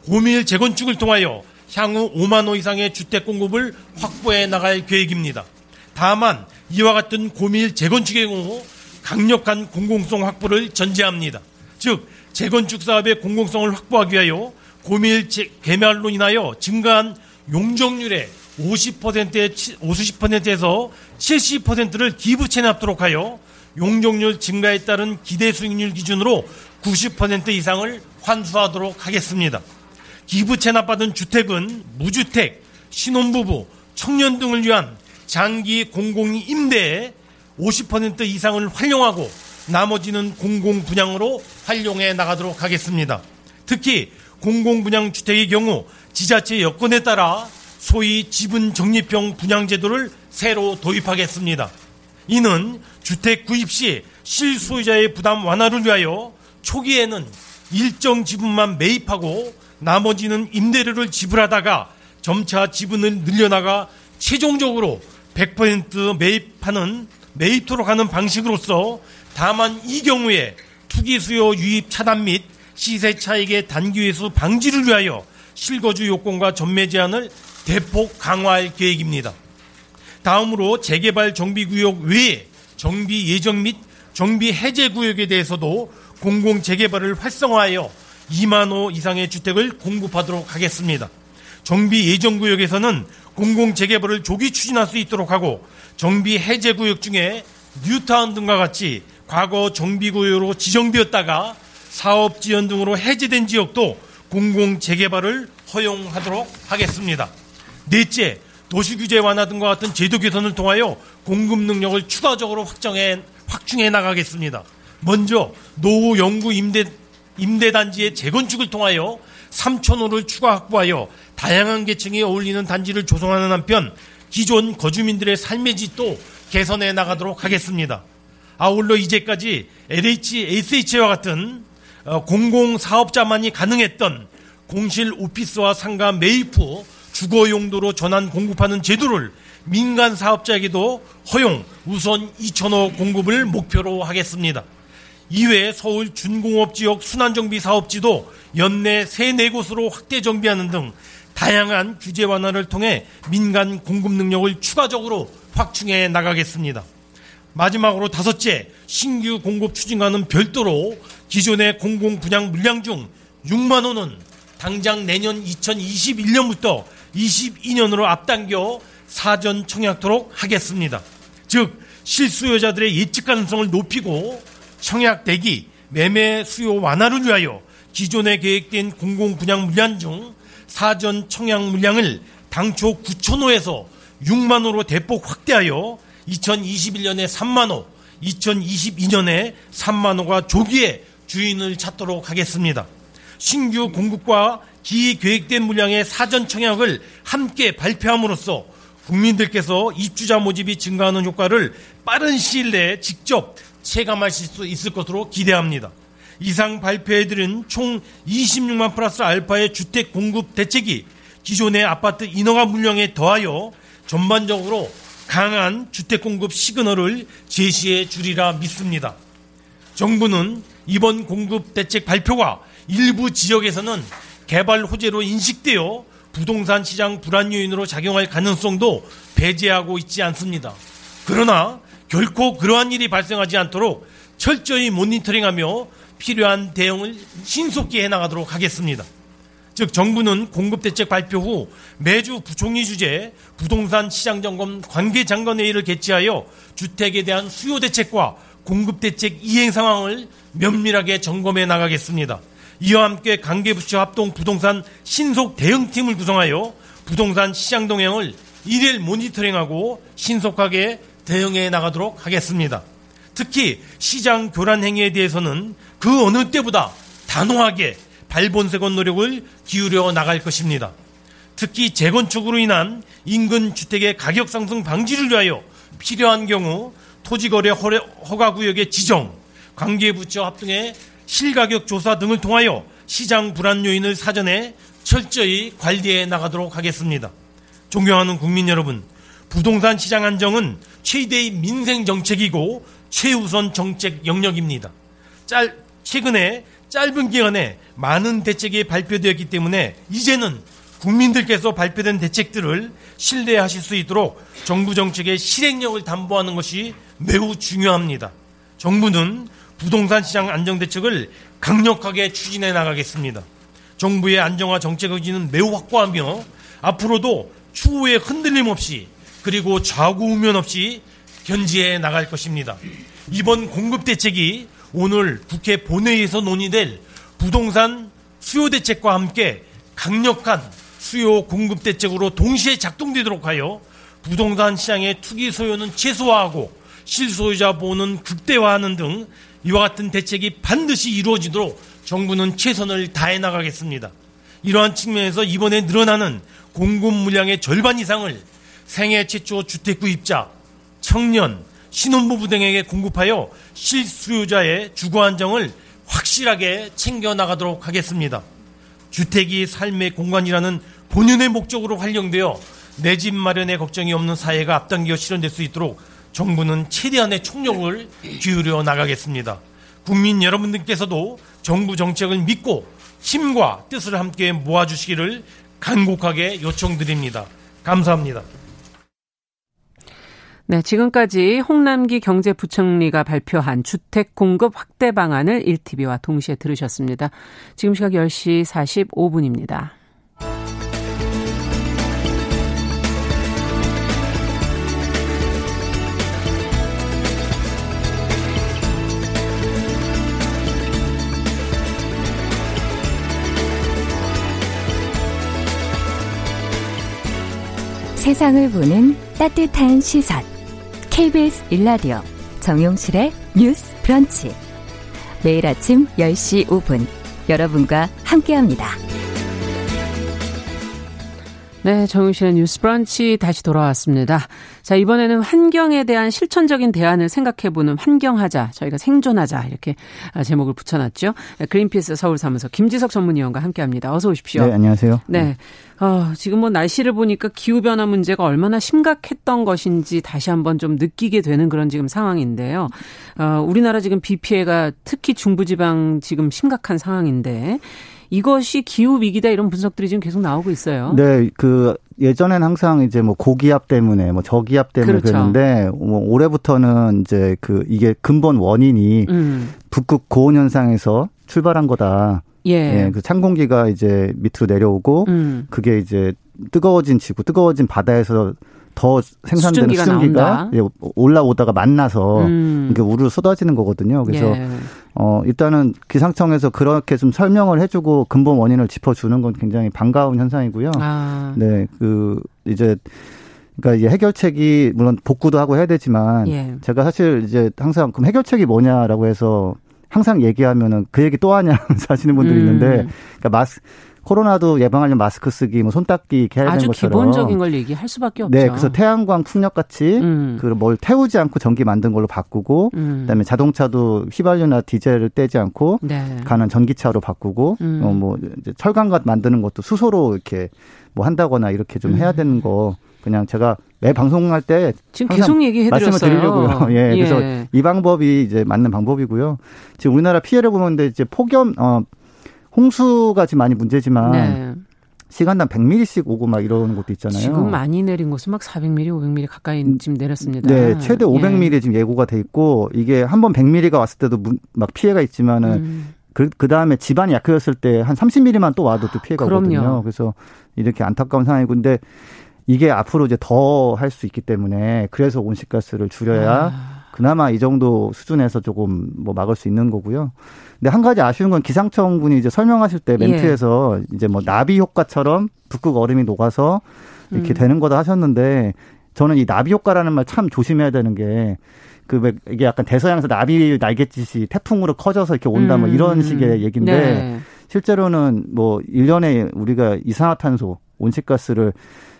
고밀 재건축을 통하여 향후 5만 호 이상의 주택 공급을 확보해 나갈 계획입니다. 다만 이와 같은 고밀 재건축의 경우 강력한 공공성 확보를 전제합니다. 즉 재건축 사업의 공공성을 확보하기 위하여 고밀 개발로 인하여 증가한 용적률의 50%에 50%에서 70%를 기부 체납하도록 하여 용적률 증가에 따른 기대 수익률 기준으로 90% 이상을 환수하도록 하겠습니다. 기부 체납받은 주택은 무주택, 신혼부부, 청년 등을 위한 장기 공공 임대에 50% 이상을 활용하고 나머지는 공공 분양으로 활용해 나가도록 하겠습니다. 특히 공공 분양 주택의 경우 지자체 여건에 따라 소위 지분 적립형 분양 제도를 새로 도입하겠습니다. 이는 주택 구입 시 실소유자의 부담 완화를 위하여 초기에는 일정 지분만 매입하고 나머지는 임대료를 지불하다가 점차 지분을 늘려나가 최종적으로 100% 매입하는 매입토록 하는 방식으로서 다만 이 경우에 투기 수요 유입 차단 및 시세 차익의 단기 회수 방지를 위하여 실거주 요건과 전매 제한을 대폭 강화할 계획입니다. 다음으로 재개발 정비구역 외에 정비 예정 및 정비 해제 구역에 대해서도 공공 재개발을 활성화하여 2만 호 이상의 주택을 공급하도록 하겠습니다. 정비 예정 구역에서는 공공 재개발을 조기 추진할 수 있도록 하고 정비 해제 구역 중에 뉴타운 등과 같이 과거 정비 구역으로 지정되었다가 사업 지연 등으로 해제된 지역도 공공 재개발을 허용하도록 하겠습니다. 넷째, 도시 규제 완화 등과 같은 제도 개선을 통하여 공급 능력을 추가적으로 확정해 확충해 나가겠습니다. 먼저 노후 연구 임대 임대단지의 재건축을 통하여 3천호를 추가 확보하여 다양한 계층이 어울리는 단지를 조성하는 한편 기존 거주민들의 삶의 질도 개선해 나가도록 하겠습니다. 아울러 이제까지 LH, SH와 같은 어, 공공사업자만이 가능했던 공실 오피스와 상가 매입 후 주거 용도로 전환 공급하는 제도를 민간 사업자에게도 허용 우선 2천호 공급을 목표로 하겠습니다. 이외에 서울 준공업 지역 순환정비 사업지도 연내 3, 4곳으로 확대 정비하는 등 다양한 규제 완화를 통해 민간 공급 능력을 추가적으로 확충해 나가겠습니다. 마지막으로 다섯째, 신규 공급 추진과는 별도로 기존의 공공 분양 물량 중 6만 호는 당장 내년 2021년부터 22년으로 앞당겨 사전 청약토록 하겠습니다. 즉 실수요자들의 예측 가능성을 높이고 청약 대기, 매매 수요 완화를 위하여 기존에 계획된 공공 분양 물량 중 사전 청약 물량을 당초 9천 호에서 6만 호로 대폭 확대하여 2021년에 3만 호, 2022년에 3만 호가 조기에 주인을 찾도록 하겠습니다. 신규 공급과 기계획된 물량의 사전 청약을 함께 발표함으로써 국민들께서 입주자 모집이 증가하는 효과를 빠른 시일 내에 직접 체감하실 수 있을 것으로 기대합니다. 이상 발표해드린 총 26만 플러스 알파의 주택 공급 대책이 기존의 아파트 인허가 물량에 더하여 전반적으로 강한 주택 공급 시그널을 제시해 주리라 믿습니다. 정부는 이번 공급 대책 발표가 일부 지역에서는 개발 호재로 인식되어 부동산 시장 불안 요인으로 작용할 가능성도 배제하고 있지 않습니다. 그러나 결코 그러한 일이 발생하지 않도록 철저히 모니터링하며 필요한 대응을 신속히 해나가도록 하겠습니다. 즉 정부는 공급 대책 발표 후 매주 부총리 주재 부동산 시장 점검 관계 장관 회의를 개최하여 주택에 대한 수요 대책과 공급 대책 이행 상황을 면밀하게 점검해 나가겠습니다. 이와 함께 관계부처 합동 부동산 신속 대응팀을 구성하여 부동산 시장 동향을 일일 모니터링하고 신속하게 대응해 나가도록 하겠습니다. 특히 시장 교란 행위에 대해서는 그 어느 때보다 단호하게 발본색원 노력을 기울여 나갈 것입니다. 특히 재건축으로 인한 인근 주택의 가격 상승 방지를 위하여 필요한 경우 토지거래 허가구역의 지정, 관계부처 합동의 실가격 조사 등을 통하여 시장 불안 요인을 사전에 철저히 관리해 나가도록 하겠습니다. 존경하는 국민 여러분, 부동산 시장 안정은 최대의 민생 정책이고 최우선 정책 영역입니다. 짤, 최근에 짧은 기간에 많은 대책이 발표되었기 때문에 이제는 국민들께서 발표된 대책들을 신뢰하실 수 있도록 정부 정책의 실행력을 담보하는 것이 매우 중요합니다. 정부는 부동산 시장 안정 대책을 강력하게 추진해 나가겠습니다. 정부의 안정화 정책 의지는 매우 확고하며 앞으로도 추후에 흔들림 없이 그리고 좌우우면 없이 견지해 나갈 것입니다. 이번 공급 대책이 오늘 국회 본회의에서 논의될 부동산 수요 대책과 함께 강력한 수요 공급 대책으로 동시에 작동되도록 하여 부동산 시장의 투기 소요는 최소화하고 실소유자 보호는 극대화하는 등 이와 같은 대책이 반드시 이루어지도록 정부는 최선을 다해 나가겠습니다. 이러한 측면에서 이번에 늘어나는 공급 물량의 절반 이상을 생애 최초 주택 구입자, 청년, 신혼부부 등에게 공급하여 실수요자의 주거 안정을 확실하게 챙겨나가도록 하겠습니다. 주택이 삶의 공간이라는 본연의 목적으로 활용되어 내 집 마련에 걱정이 없는 사회가 앞당겨 실현될 수 있도록 정부는 최대한의 총력을 기울여 나가겠습니다. 국민 여러분들께서도 정부 정책을 믿고 힘과 뜻을 함께 모아주시기를 간곡하게 요청드립니다. 감사합니다. 네, 지금까지 홍남기 경제부총리가 발표한 주택 공급 확대 방안을 1TV와 동시에 들으셨습니다. 지금 시각 10시 45분입니다. 세상을 보는 따뜻한 시선. KBS 일라디오 정용실의 뉴스 브런치. 매일 아침 10시 5분 여러분과 함께합니다. 네, 정용실의 뉴스 브런치 다시 돌아왔습니다. 자, 이번에는 환경에 대한 실천적인 대안을 생각해보는 환경하자, 저희가 생존하자, 이렇게 제목을 붙여놨죠. 그린피스 서울사무소 김지석 전문위원과 함께 합니다. 어서 오십시오. 네, 안녕하세요. 네. 어, 지금 뭐 날씨를 보니까 기후변화 문제가 얼마나 심각했던 것인지 다시 한번 좀 느끼게 되는 그런 지금 상황인데요. 어, 우리나라 지금 비 피해가 특히 중부지방 지금 심각한 상황인데, 이것이 기후 위기다 이런 분석들이 지금 계속 나오고 있어요. 네, 그 예전엔 항상 이제 뭐 고기압 때문에 뭐 저기압 때문에 그렇죠. 그랬는데 뭐 올해부터는 이제 그 이게 근본 원인이 음. 북극 고온 현상에서 출발한 거다. 예. 예. 그 찬 공기가 이제 밑으로 내려오고 음. 그게 이제 뜨거워진 지구, 뜨거워진 바다에서 더 생산되는 수증기가, 수증기가 예, 올라오다가 만나서 음. 이게 우르르 쏟아지는 거거든요. 그래서 예. 어 일단은 기상청에서 그렇게 좀 설명을 해주고 근본 원인을 짚어주는 건 굉장히 반가운 현상이고요. 아. 네, 그 이제 그러니까 이제 해결책이 물론 복구도 하고 해야 되지만 예. 제가 사실 이제 항상 그럼 해결책이 뭐냐라고 해서 항상 얘기하면은 그 얘기 또 하냐 *laughs* 하시는 분들이 음. 있는데 그러니까 마스 코로나도 예방하려면 마스크 쓰기, 뭐 손 닦기 이렇게 해야 되는 것처럼 아주 기본적인 걸 얘기할 수밖에 없죠. 네, 그래서 태양광 풍력 같이 음. 그뭘 태우지 않고 전기 만든 걸로 바꾸고 음. 그다음에 자동차도 휘발유나 디젤을 떼지 않고 네. 가는 전기차로 바꾸고 음. 어, 뭐 이제 철강같 만드는 것도 수소로 이렇게 뭐 한다거나 이렇게 좀 해야 음. 되는 거 그냥 제가 매 방송할 때 지금 계속 얘기해 말씀을 드리려고요. 예, *laughs* 예, 그래서 이 방법이 이제 맞는 방법이고요. 지금 우리나라 피해를 보는데 이제 폭염 어 홍수가 지금 많이 문제지만 네. 시간당 100mm씩 오고 막 이러는 것도 있잖아요. 지금 많이 내린 곳은 막 400mm, 500mm 가까이 음, 지금 내렸습니다. 네, 최대 500mm 예. 지금 예고가 돼 있고 이게 한 번 100mm가 왔을 때도 막 피해가 있지만은 음. 그, 그 다음에 집안이 약해졌을 때 한 30mm만 또 와도 또 피해가 그럼요. 오거든요. 그래서 이렇게 안타까운 상황이고 근데 이게 앞으로 이제 더 할 수 있기 때문에 그래서 온실가스를 줄여야 아. 그나마 이 정도 수준에서 조금 뭐 막을 수 있는 거고요. 근데 한 가지 아쉬운 건 기상청 분이 이제 설명하실 때 멘트에서 예. 이제 뭐 나비 효과처럼 북극 얼음이 녹아서 이렇게 음. 되는 거다 하셨는데 저는 이 나비 효과라는 말 참 조심해야 되는 게 그 이게 약간 대서양에서 나비 날갯짓이 태풍으로 커져서 이렇게 온다 뭐 이런 음. 식의 얘기인데 네. 실제로는 뭐 1년에 우리가 이산화탄소 온실가스를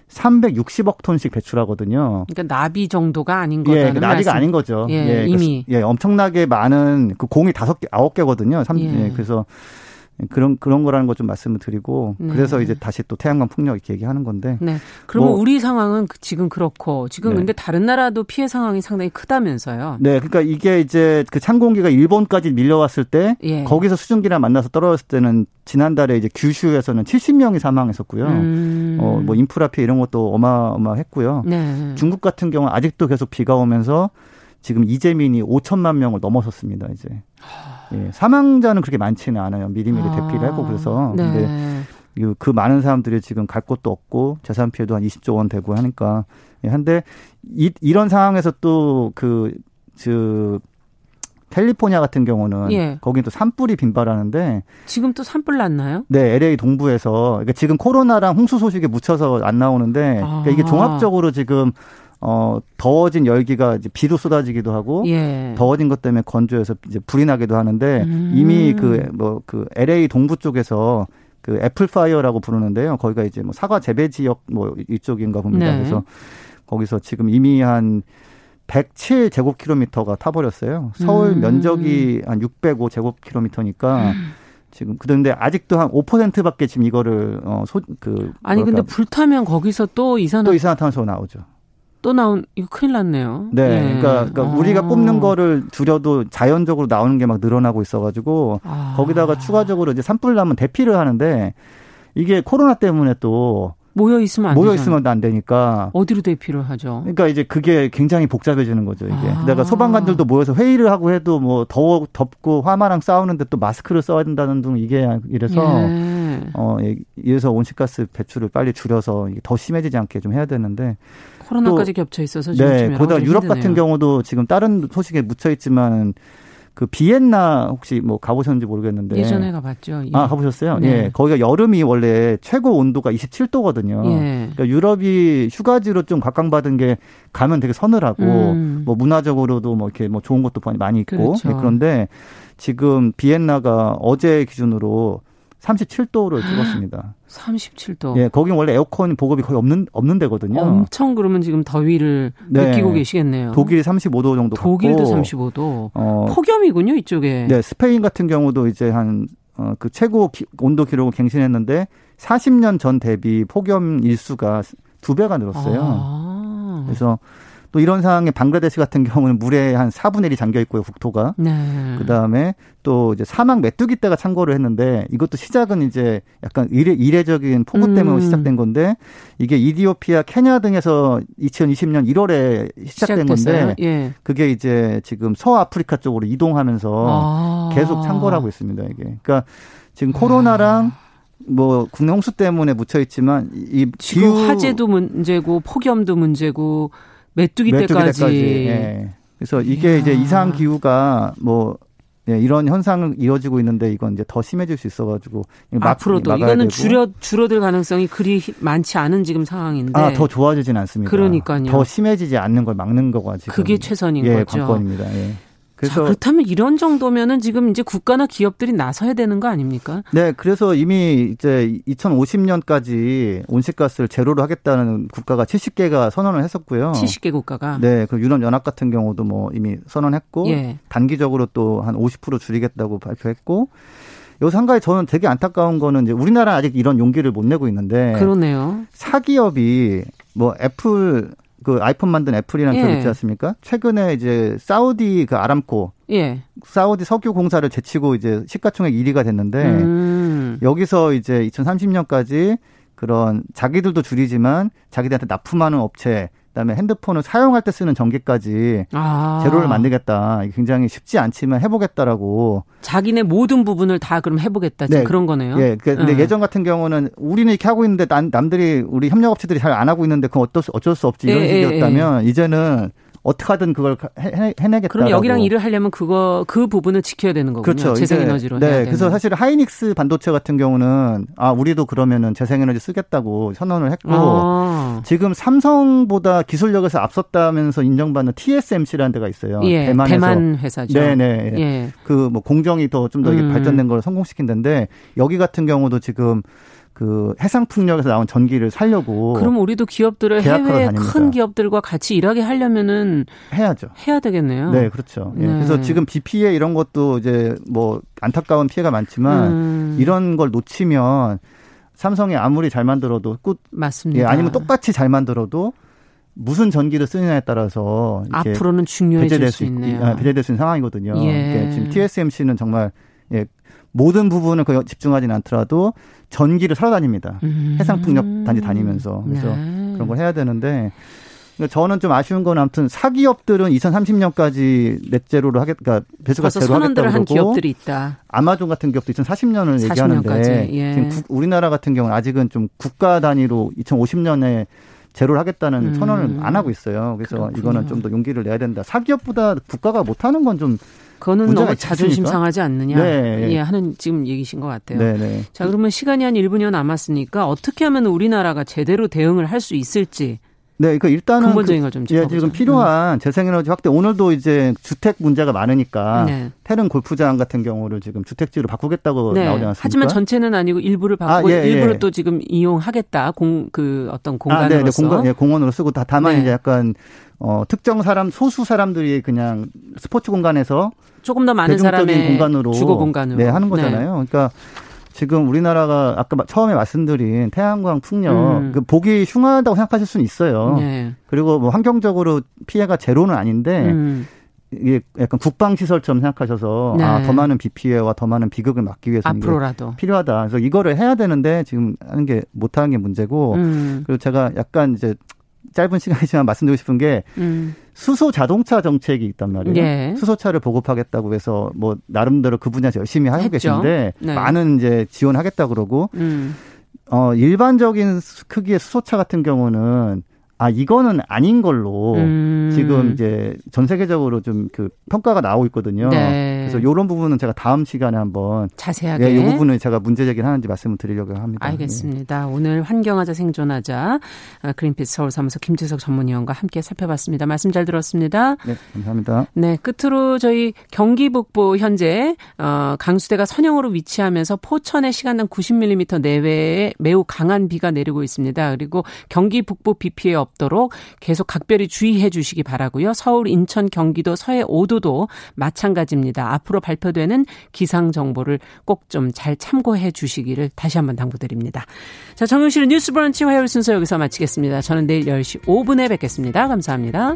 360억 톤씩 배출하거든요. 그러니까 나비 정도가 아닌 거다. 예, 나비가 말씀. 아닌 거죠. 예, 예 이미 예, 엄청나게 많은 그 공이 다섯 개, 아홉 개거든요. 3, 예. 예, 그래서 그런 그런 거라는 거 좀 말씀을 드리고 네. 그래서 이제 다시 또 태양광 풍력 이렇게 얘기하는 건데. 네. 그러면 뭐, 우리 상황은 그 지금 그렇고 지금 네. 근데 다른 나라도 피해 상황이 상당히 크다면서요. 네. 그러니까 이게 이제 그 찬 공기가 일본까지 밀려왔을 때 예. 거기서 수증기랑 만나서 떨어졌을 때는 지난달에 이제 규슈에서는 70명이 사망했었고요. 음. 어, 뭐 인프라 피해 이런 것도 어마어마했고요. 네. 중국 같은 경우 는 아직도 계속 비가 오면서 지금 이재민이 5천만 명을 넘어섰습니다, 이제. 예, 사망자는 그렇게 많지는 않아요. 미리미리 아. 대피를 하고 그래서. 네. 근데 그 많은 사람들이 지금 갈 곳도 없고 재산 피해도 한 20조 원 되고 하니까. 예, 한데 이, 이런 상황에서 또 그, 그, 캘리포니아 같은 경우는 예. 거긴 또 산불이 빈발하는데 지금 또 산불 났나요? 네, LA 동부에서 그러니까 지금 코로나랑 홍수 소식에 묻혀서 안 나오는데 아. 그러니까 이게 종합적으로 지금 어, 더워진 열기가 이제 비로 쏟아지기도 하고 예. 더워진 것 때문에 건조해서 이제 불이 나기도 하는데 음. 이미 그 뭐그 그 LA 동부 쪽에서 그 애플파이어라고 부르는데요. 거기가 이제 뭐 사과 재배 지역 뭐 이쪽인가 봅니다. 네. 그래서 거기서 지금 이미 한 107 제곱킬로미터가 타버렸어요. 서울 음. 면적이 한 605 제곱킬로미터니까 음. 지금 그런데 아직도 한 5%밖에 지금 이거를 어소그 아니 근데 불타면 거기서 또 이산화 또 이산화탄소 나오죠. 또 나온 이거 큰일 났네요. 네, 네. 그러니까, 그러니까 어. 우리가 뽑는 거를 줄여도 자연적으로 나오는 게 막 늘어나고 있어가지고 아. 거기다가 추가적으로 이제 산불 나면 대피를 하는데 이게 코로나 때문에 또 모여 있으면 안 모여 있으면 안 되니까 어디로 대피를 하죠? 그러니까 이제 그게 굉장히 복잡해지는 거죠 이게. 아. 내가 소방관들도 모여서 회의를 하고 해도 뭐 더워 덥고 화마랑 싸우는데 또 마스크를 써야 된다는 등 이게 이래서 예. 어 이래서 온실가스 배출을 빨리 줄여서 더 심해지지 않게 좀 해야 되는데 코로나까지 겹쳐 있어서 네, 보다 유럽 힘드네요. 같은 경우도 지금 다른 소식에 묻혀 있지만 그 비엔나 혹시 뭐 가보셨는지 모르겠는데 예전에 가봤죠. 예. 아 가보셨어요? 네. 예, 거기가 여름이 원래 최고 온도가 27도거든요. 예. 그러니까 유럽이 휴가지로 좀 각광받은 게 가면 되게 서늘하고 음. 뭐 문화적으로도 뭐 이렇게 뭐 좋은 것도 많이 있고 그렇죠. 네, 그런데 지금 비엔나가 어제 기준으로 37도를 찍었습니다. 37도. 예, 거긴 원래 에어컨 보급이 거의 없는 없는 데거든요. 엄청 그러면 지금 더위를 네. 느끼고 계시겠네요. 독일이 35도 정도 독일도 갔고, 35도. 어, 폭염이군요, 이쪽에. 네, 스페인 같은 경우도 이제 한 어, 그 최고 기, 온도 기록을 갱신했는데 40년 전 대비 폭염 일수가 두 배가 늘었어요. 아. 그래서 또 이런 상황에 방글라데시 같은 경우는 물에 한 4분의 1이 잠겨 있고요, 국토가. 네. 그다음에 또 이제 사막 메뚜기 떼가 창궐을 했는데 이것도 시작은 이제 약간 이례, 이례적인 폭우 때문에 음. 시작된 건데 이게 이디오피아, 케냐 등에서 2020년 1월에 시작된 시작됐어요? 건데 예. 그게 이제 지금 서아프리카 쪽으로 이동하면서 아. 계속 창궐하고 있습니다, 이게. 그러니까 지금 코로나랑 아. 뭐 국내 홍수 때문에 묻혀 있지만 이 지금 기후... 화재도 문제고 폭염도 문제고 메뚜기, 메뚜기 때까지. 때까지. 예. 그래서 이게 이야. 이제 이상 기후가 뭐 예, 이런 현상은 이어지고 있는데 이건 이제 더 심해질 수 있어가지고 앞으로도 이거는 되고. 줄여 줄어들 가능성이 그리 많지 않은 지금 상황인데 아 더 좋아지진 않습니다. 그러니까요. 더 심해지지 않는 걸 막는 거가 지금 그게 최선인 예, 거죠. 관건입니다. 예. 그래서 자, 그렇다면 이런 정도면은 지금 이제 국가나 기업들이 나서야 되는 거 아닙니까? 네, 그래서 이미 이제 2050년까지 온실가스를 제로로 하겠다는 국가가 70개가 선언을 했었고요. 70개 국가가. 네, 그 유럽 연합 같은 경우도 뭐 이미 선언했고 예. 단기적으로 또 한 50% 줄이겠다고 발표했고 여기서 한 가지 저는 되게 안타까운 거는 이제 우리나라 아직 이런 용기를 못 내고 있는데 그러네요. 사기업이 뭐 애플 그 아이폰 만든 애플이라는 예. 기업 있지 않습니까? 최근에 이제 사우디 그 아람코 예. 사우디 석유 공사를 제치고 이제 시가총액 1위가 됐는데 음. 여기서 이제 2030년까지 그런 자기들도 줄이지만 자기들한테 납품하는 업체 그다음에 핸드폰을 사용할 때 쓰는 전기까지 아. 제로를 만들겠다. 굉장히 쉽지 않지만 해보겠다라고. 자기네 모든 부분을 다 그럼 해보겠다. 네. 그런 거네요. 예. 그, 근데 음. 예전 같은 경우는 우리는 이렇게 하고 있는데 남, 남들이 우리 협력업체들이 잘 안 하고 있는데 그건 어쩔 수, 어쩔 수 없지 이런 예, 예 식이었다면 예, 예. 이제는 어떻게든 그걸 해, 내겠다 그럼 여기랑 일을 하려면 그거 그 부분을 지켜야 되는 거군요. 그렇죠. 재생에너지로. 네. 그래서 사실 하이닉스 반도체 같은 경우는 아 우리도 그러면은 재생에너지 쓰겠다고 선언을 했고 아. 지금 삼성보다 기술력에서 앞섰다면서 인정받는 TSMC라는 데가 있어요. 예, 대만에서. 대만 회사죠. 네네. 예. 그뭐 공정이 더 좀더 음. 발전된 걸 성공시킨 데인데 여기 같은 경우도 지금 그 해상 풍력에서 나온 전기를 살려고 그럼 우리도 기업들을 해외 큰 기업들과 같이 일하게 하려면은 해야죠. 해야 되겠네요. 네, 그렇죠. 예, 네. 예, 그래서 지금 비 피해 이런 것도 이제 뭐 안타까운 피해가 많지만 음. 이런 걸 놓치면 삼성이 아무리 잘 만들어도 꾸 맞습니다. 예, 아니면 똑같이 잘 만들어도 무슨 전기를 쓰느냐에 따라서 앞으로는 중요해질 수, 수 있네요. 아, 배제될 수 있는 상황이거든요. 예. 지금 TSMC는 정말 예, 모든 부분을 거의 집중하지는 않더라도 전기를 사러 다닙니다. 음. 해상풍력 단지 다니면서 그래서 네. 그런 걸 해야 되는데 그러니까 저는 좀 아쉬운 건 아무튼 사기업들은 2030년까지 넷제로를 하겠, 그러니까 배수가 제로 하겠다고 한 기업들이 있다. 아마존 같은 기업도 2040년을 40년까지. 얘기하는데 예. 지금 국, 우리나라 같은 경우는 아직은 좀 국가 단위로 2050년에 제로를 하겠다는 음. 선언을 안 하고 있어요. 그래서 그렇군요. 이거는 좀 더 용기를 내야 된다. 사기업보다 국가가 못하는 건좀 그거는 너무 자존심 상하지 않느냐 네. 예, 하는 지금 얘기신 것 같아요. 네, 네. 자 그러면 시간이 한 1분여 남았으니까 어떻게 하면 우리나라가 제대로 대응을 할 수 있을지 네, 그러니까 일단은 근본적인 걸좀 그, 예, 지금 필요한 음. 재생에너지 확대 오늘도 이제 주택 문제가 많으니까 네. 테른 골프장 같은 경우를 지금 주택지로 바꾸겠다고 네. 나오지 않습니까? 하지만 전체는 아니고 일부를 바꾸고 아, 예, 예. 일부를 예. 또 지금 이용하겠다. 공 그 어떤 공간으로서 아, 네, 네, 공간 예, 공원으로 쓰고 다 다만 네. 이제 약간 어 특정 사람 소수 사람들이 그냥 스포츠 공간에서 조금 더 많은 사람의 공간으로 주거 공간으로 네, 하는 거잖아요. 네. 그러니까 지금 우리나라가 아까 처음에 말씀드린 태양광 풍력 음. 그 보기 흉하다고 생각하실 수는 있어요. 네. 그리고 뭐 환경적으로 피해가 제로는 아닌데 음. 이게 약간 국방 시설처럼 생각하셔서 네. 아 더 많은 비 피해와 더 많은 비극을 막기 위해서 앞으로라도 필요하다. 그래서 이거를 해야 되는데 지금 하는 게 못하는 게 문제고 음. 그리고 제가 약간 이제 짧은 시간이지만 말씀드리고 싶은 게 음. 수소 자동차 정책이 있단 말이에요. 예. 수소차를 보급하겠다고 해서 뭐 나름대로 그 분야에서 열심히 하고 했죠. 계신데 네. 많은 이제 지원하겠다 그러고 음. 어 일반적인 크기의 수소차 같은 경우는 아 이거는 아닌 걸로 음. 지금 이제 전 세계적으로 좀 그 평가가 나오고 있거든요. 네. 그래서 이런 부분은 제가 다음 시간에 한번 자세하게 예, 이 부분을 제가 문제 제기를 하는지 말씀을 드리려고 합니다. 알겠습니다. 예. 오늘 환경하자 생존하자 아, 그린피스 서울 사무소 김지석 전문위원과 함께 살펴봤습니다. 말씀 잘 들었습니다. 네, 감사합니다. 네, 끝으로 저희 경기 북부 현재 어, 강수대가 선형으로 위치하면서 포천에 시간당 90mm 내외에 매우 강한 비가 내리고 있습니다. 그리고 경기 북부 비 피해 없도록 계속 각별히 주의해 주시기 바라고요. 서울, 인천, 경기도, 서해 5도도 마찬가지입니다. 앞으로 발표되는 기상 정보를 꼭 좀 잘 참고해 주시기를 다시 한번 당부드립니다. 자, 정용실의 뉴스 브런치 화요일 순서 여기서 마치겠습니다. 저는 내일 10시 5분에 뵙겠습니다. 감사합니다.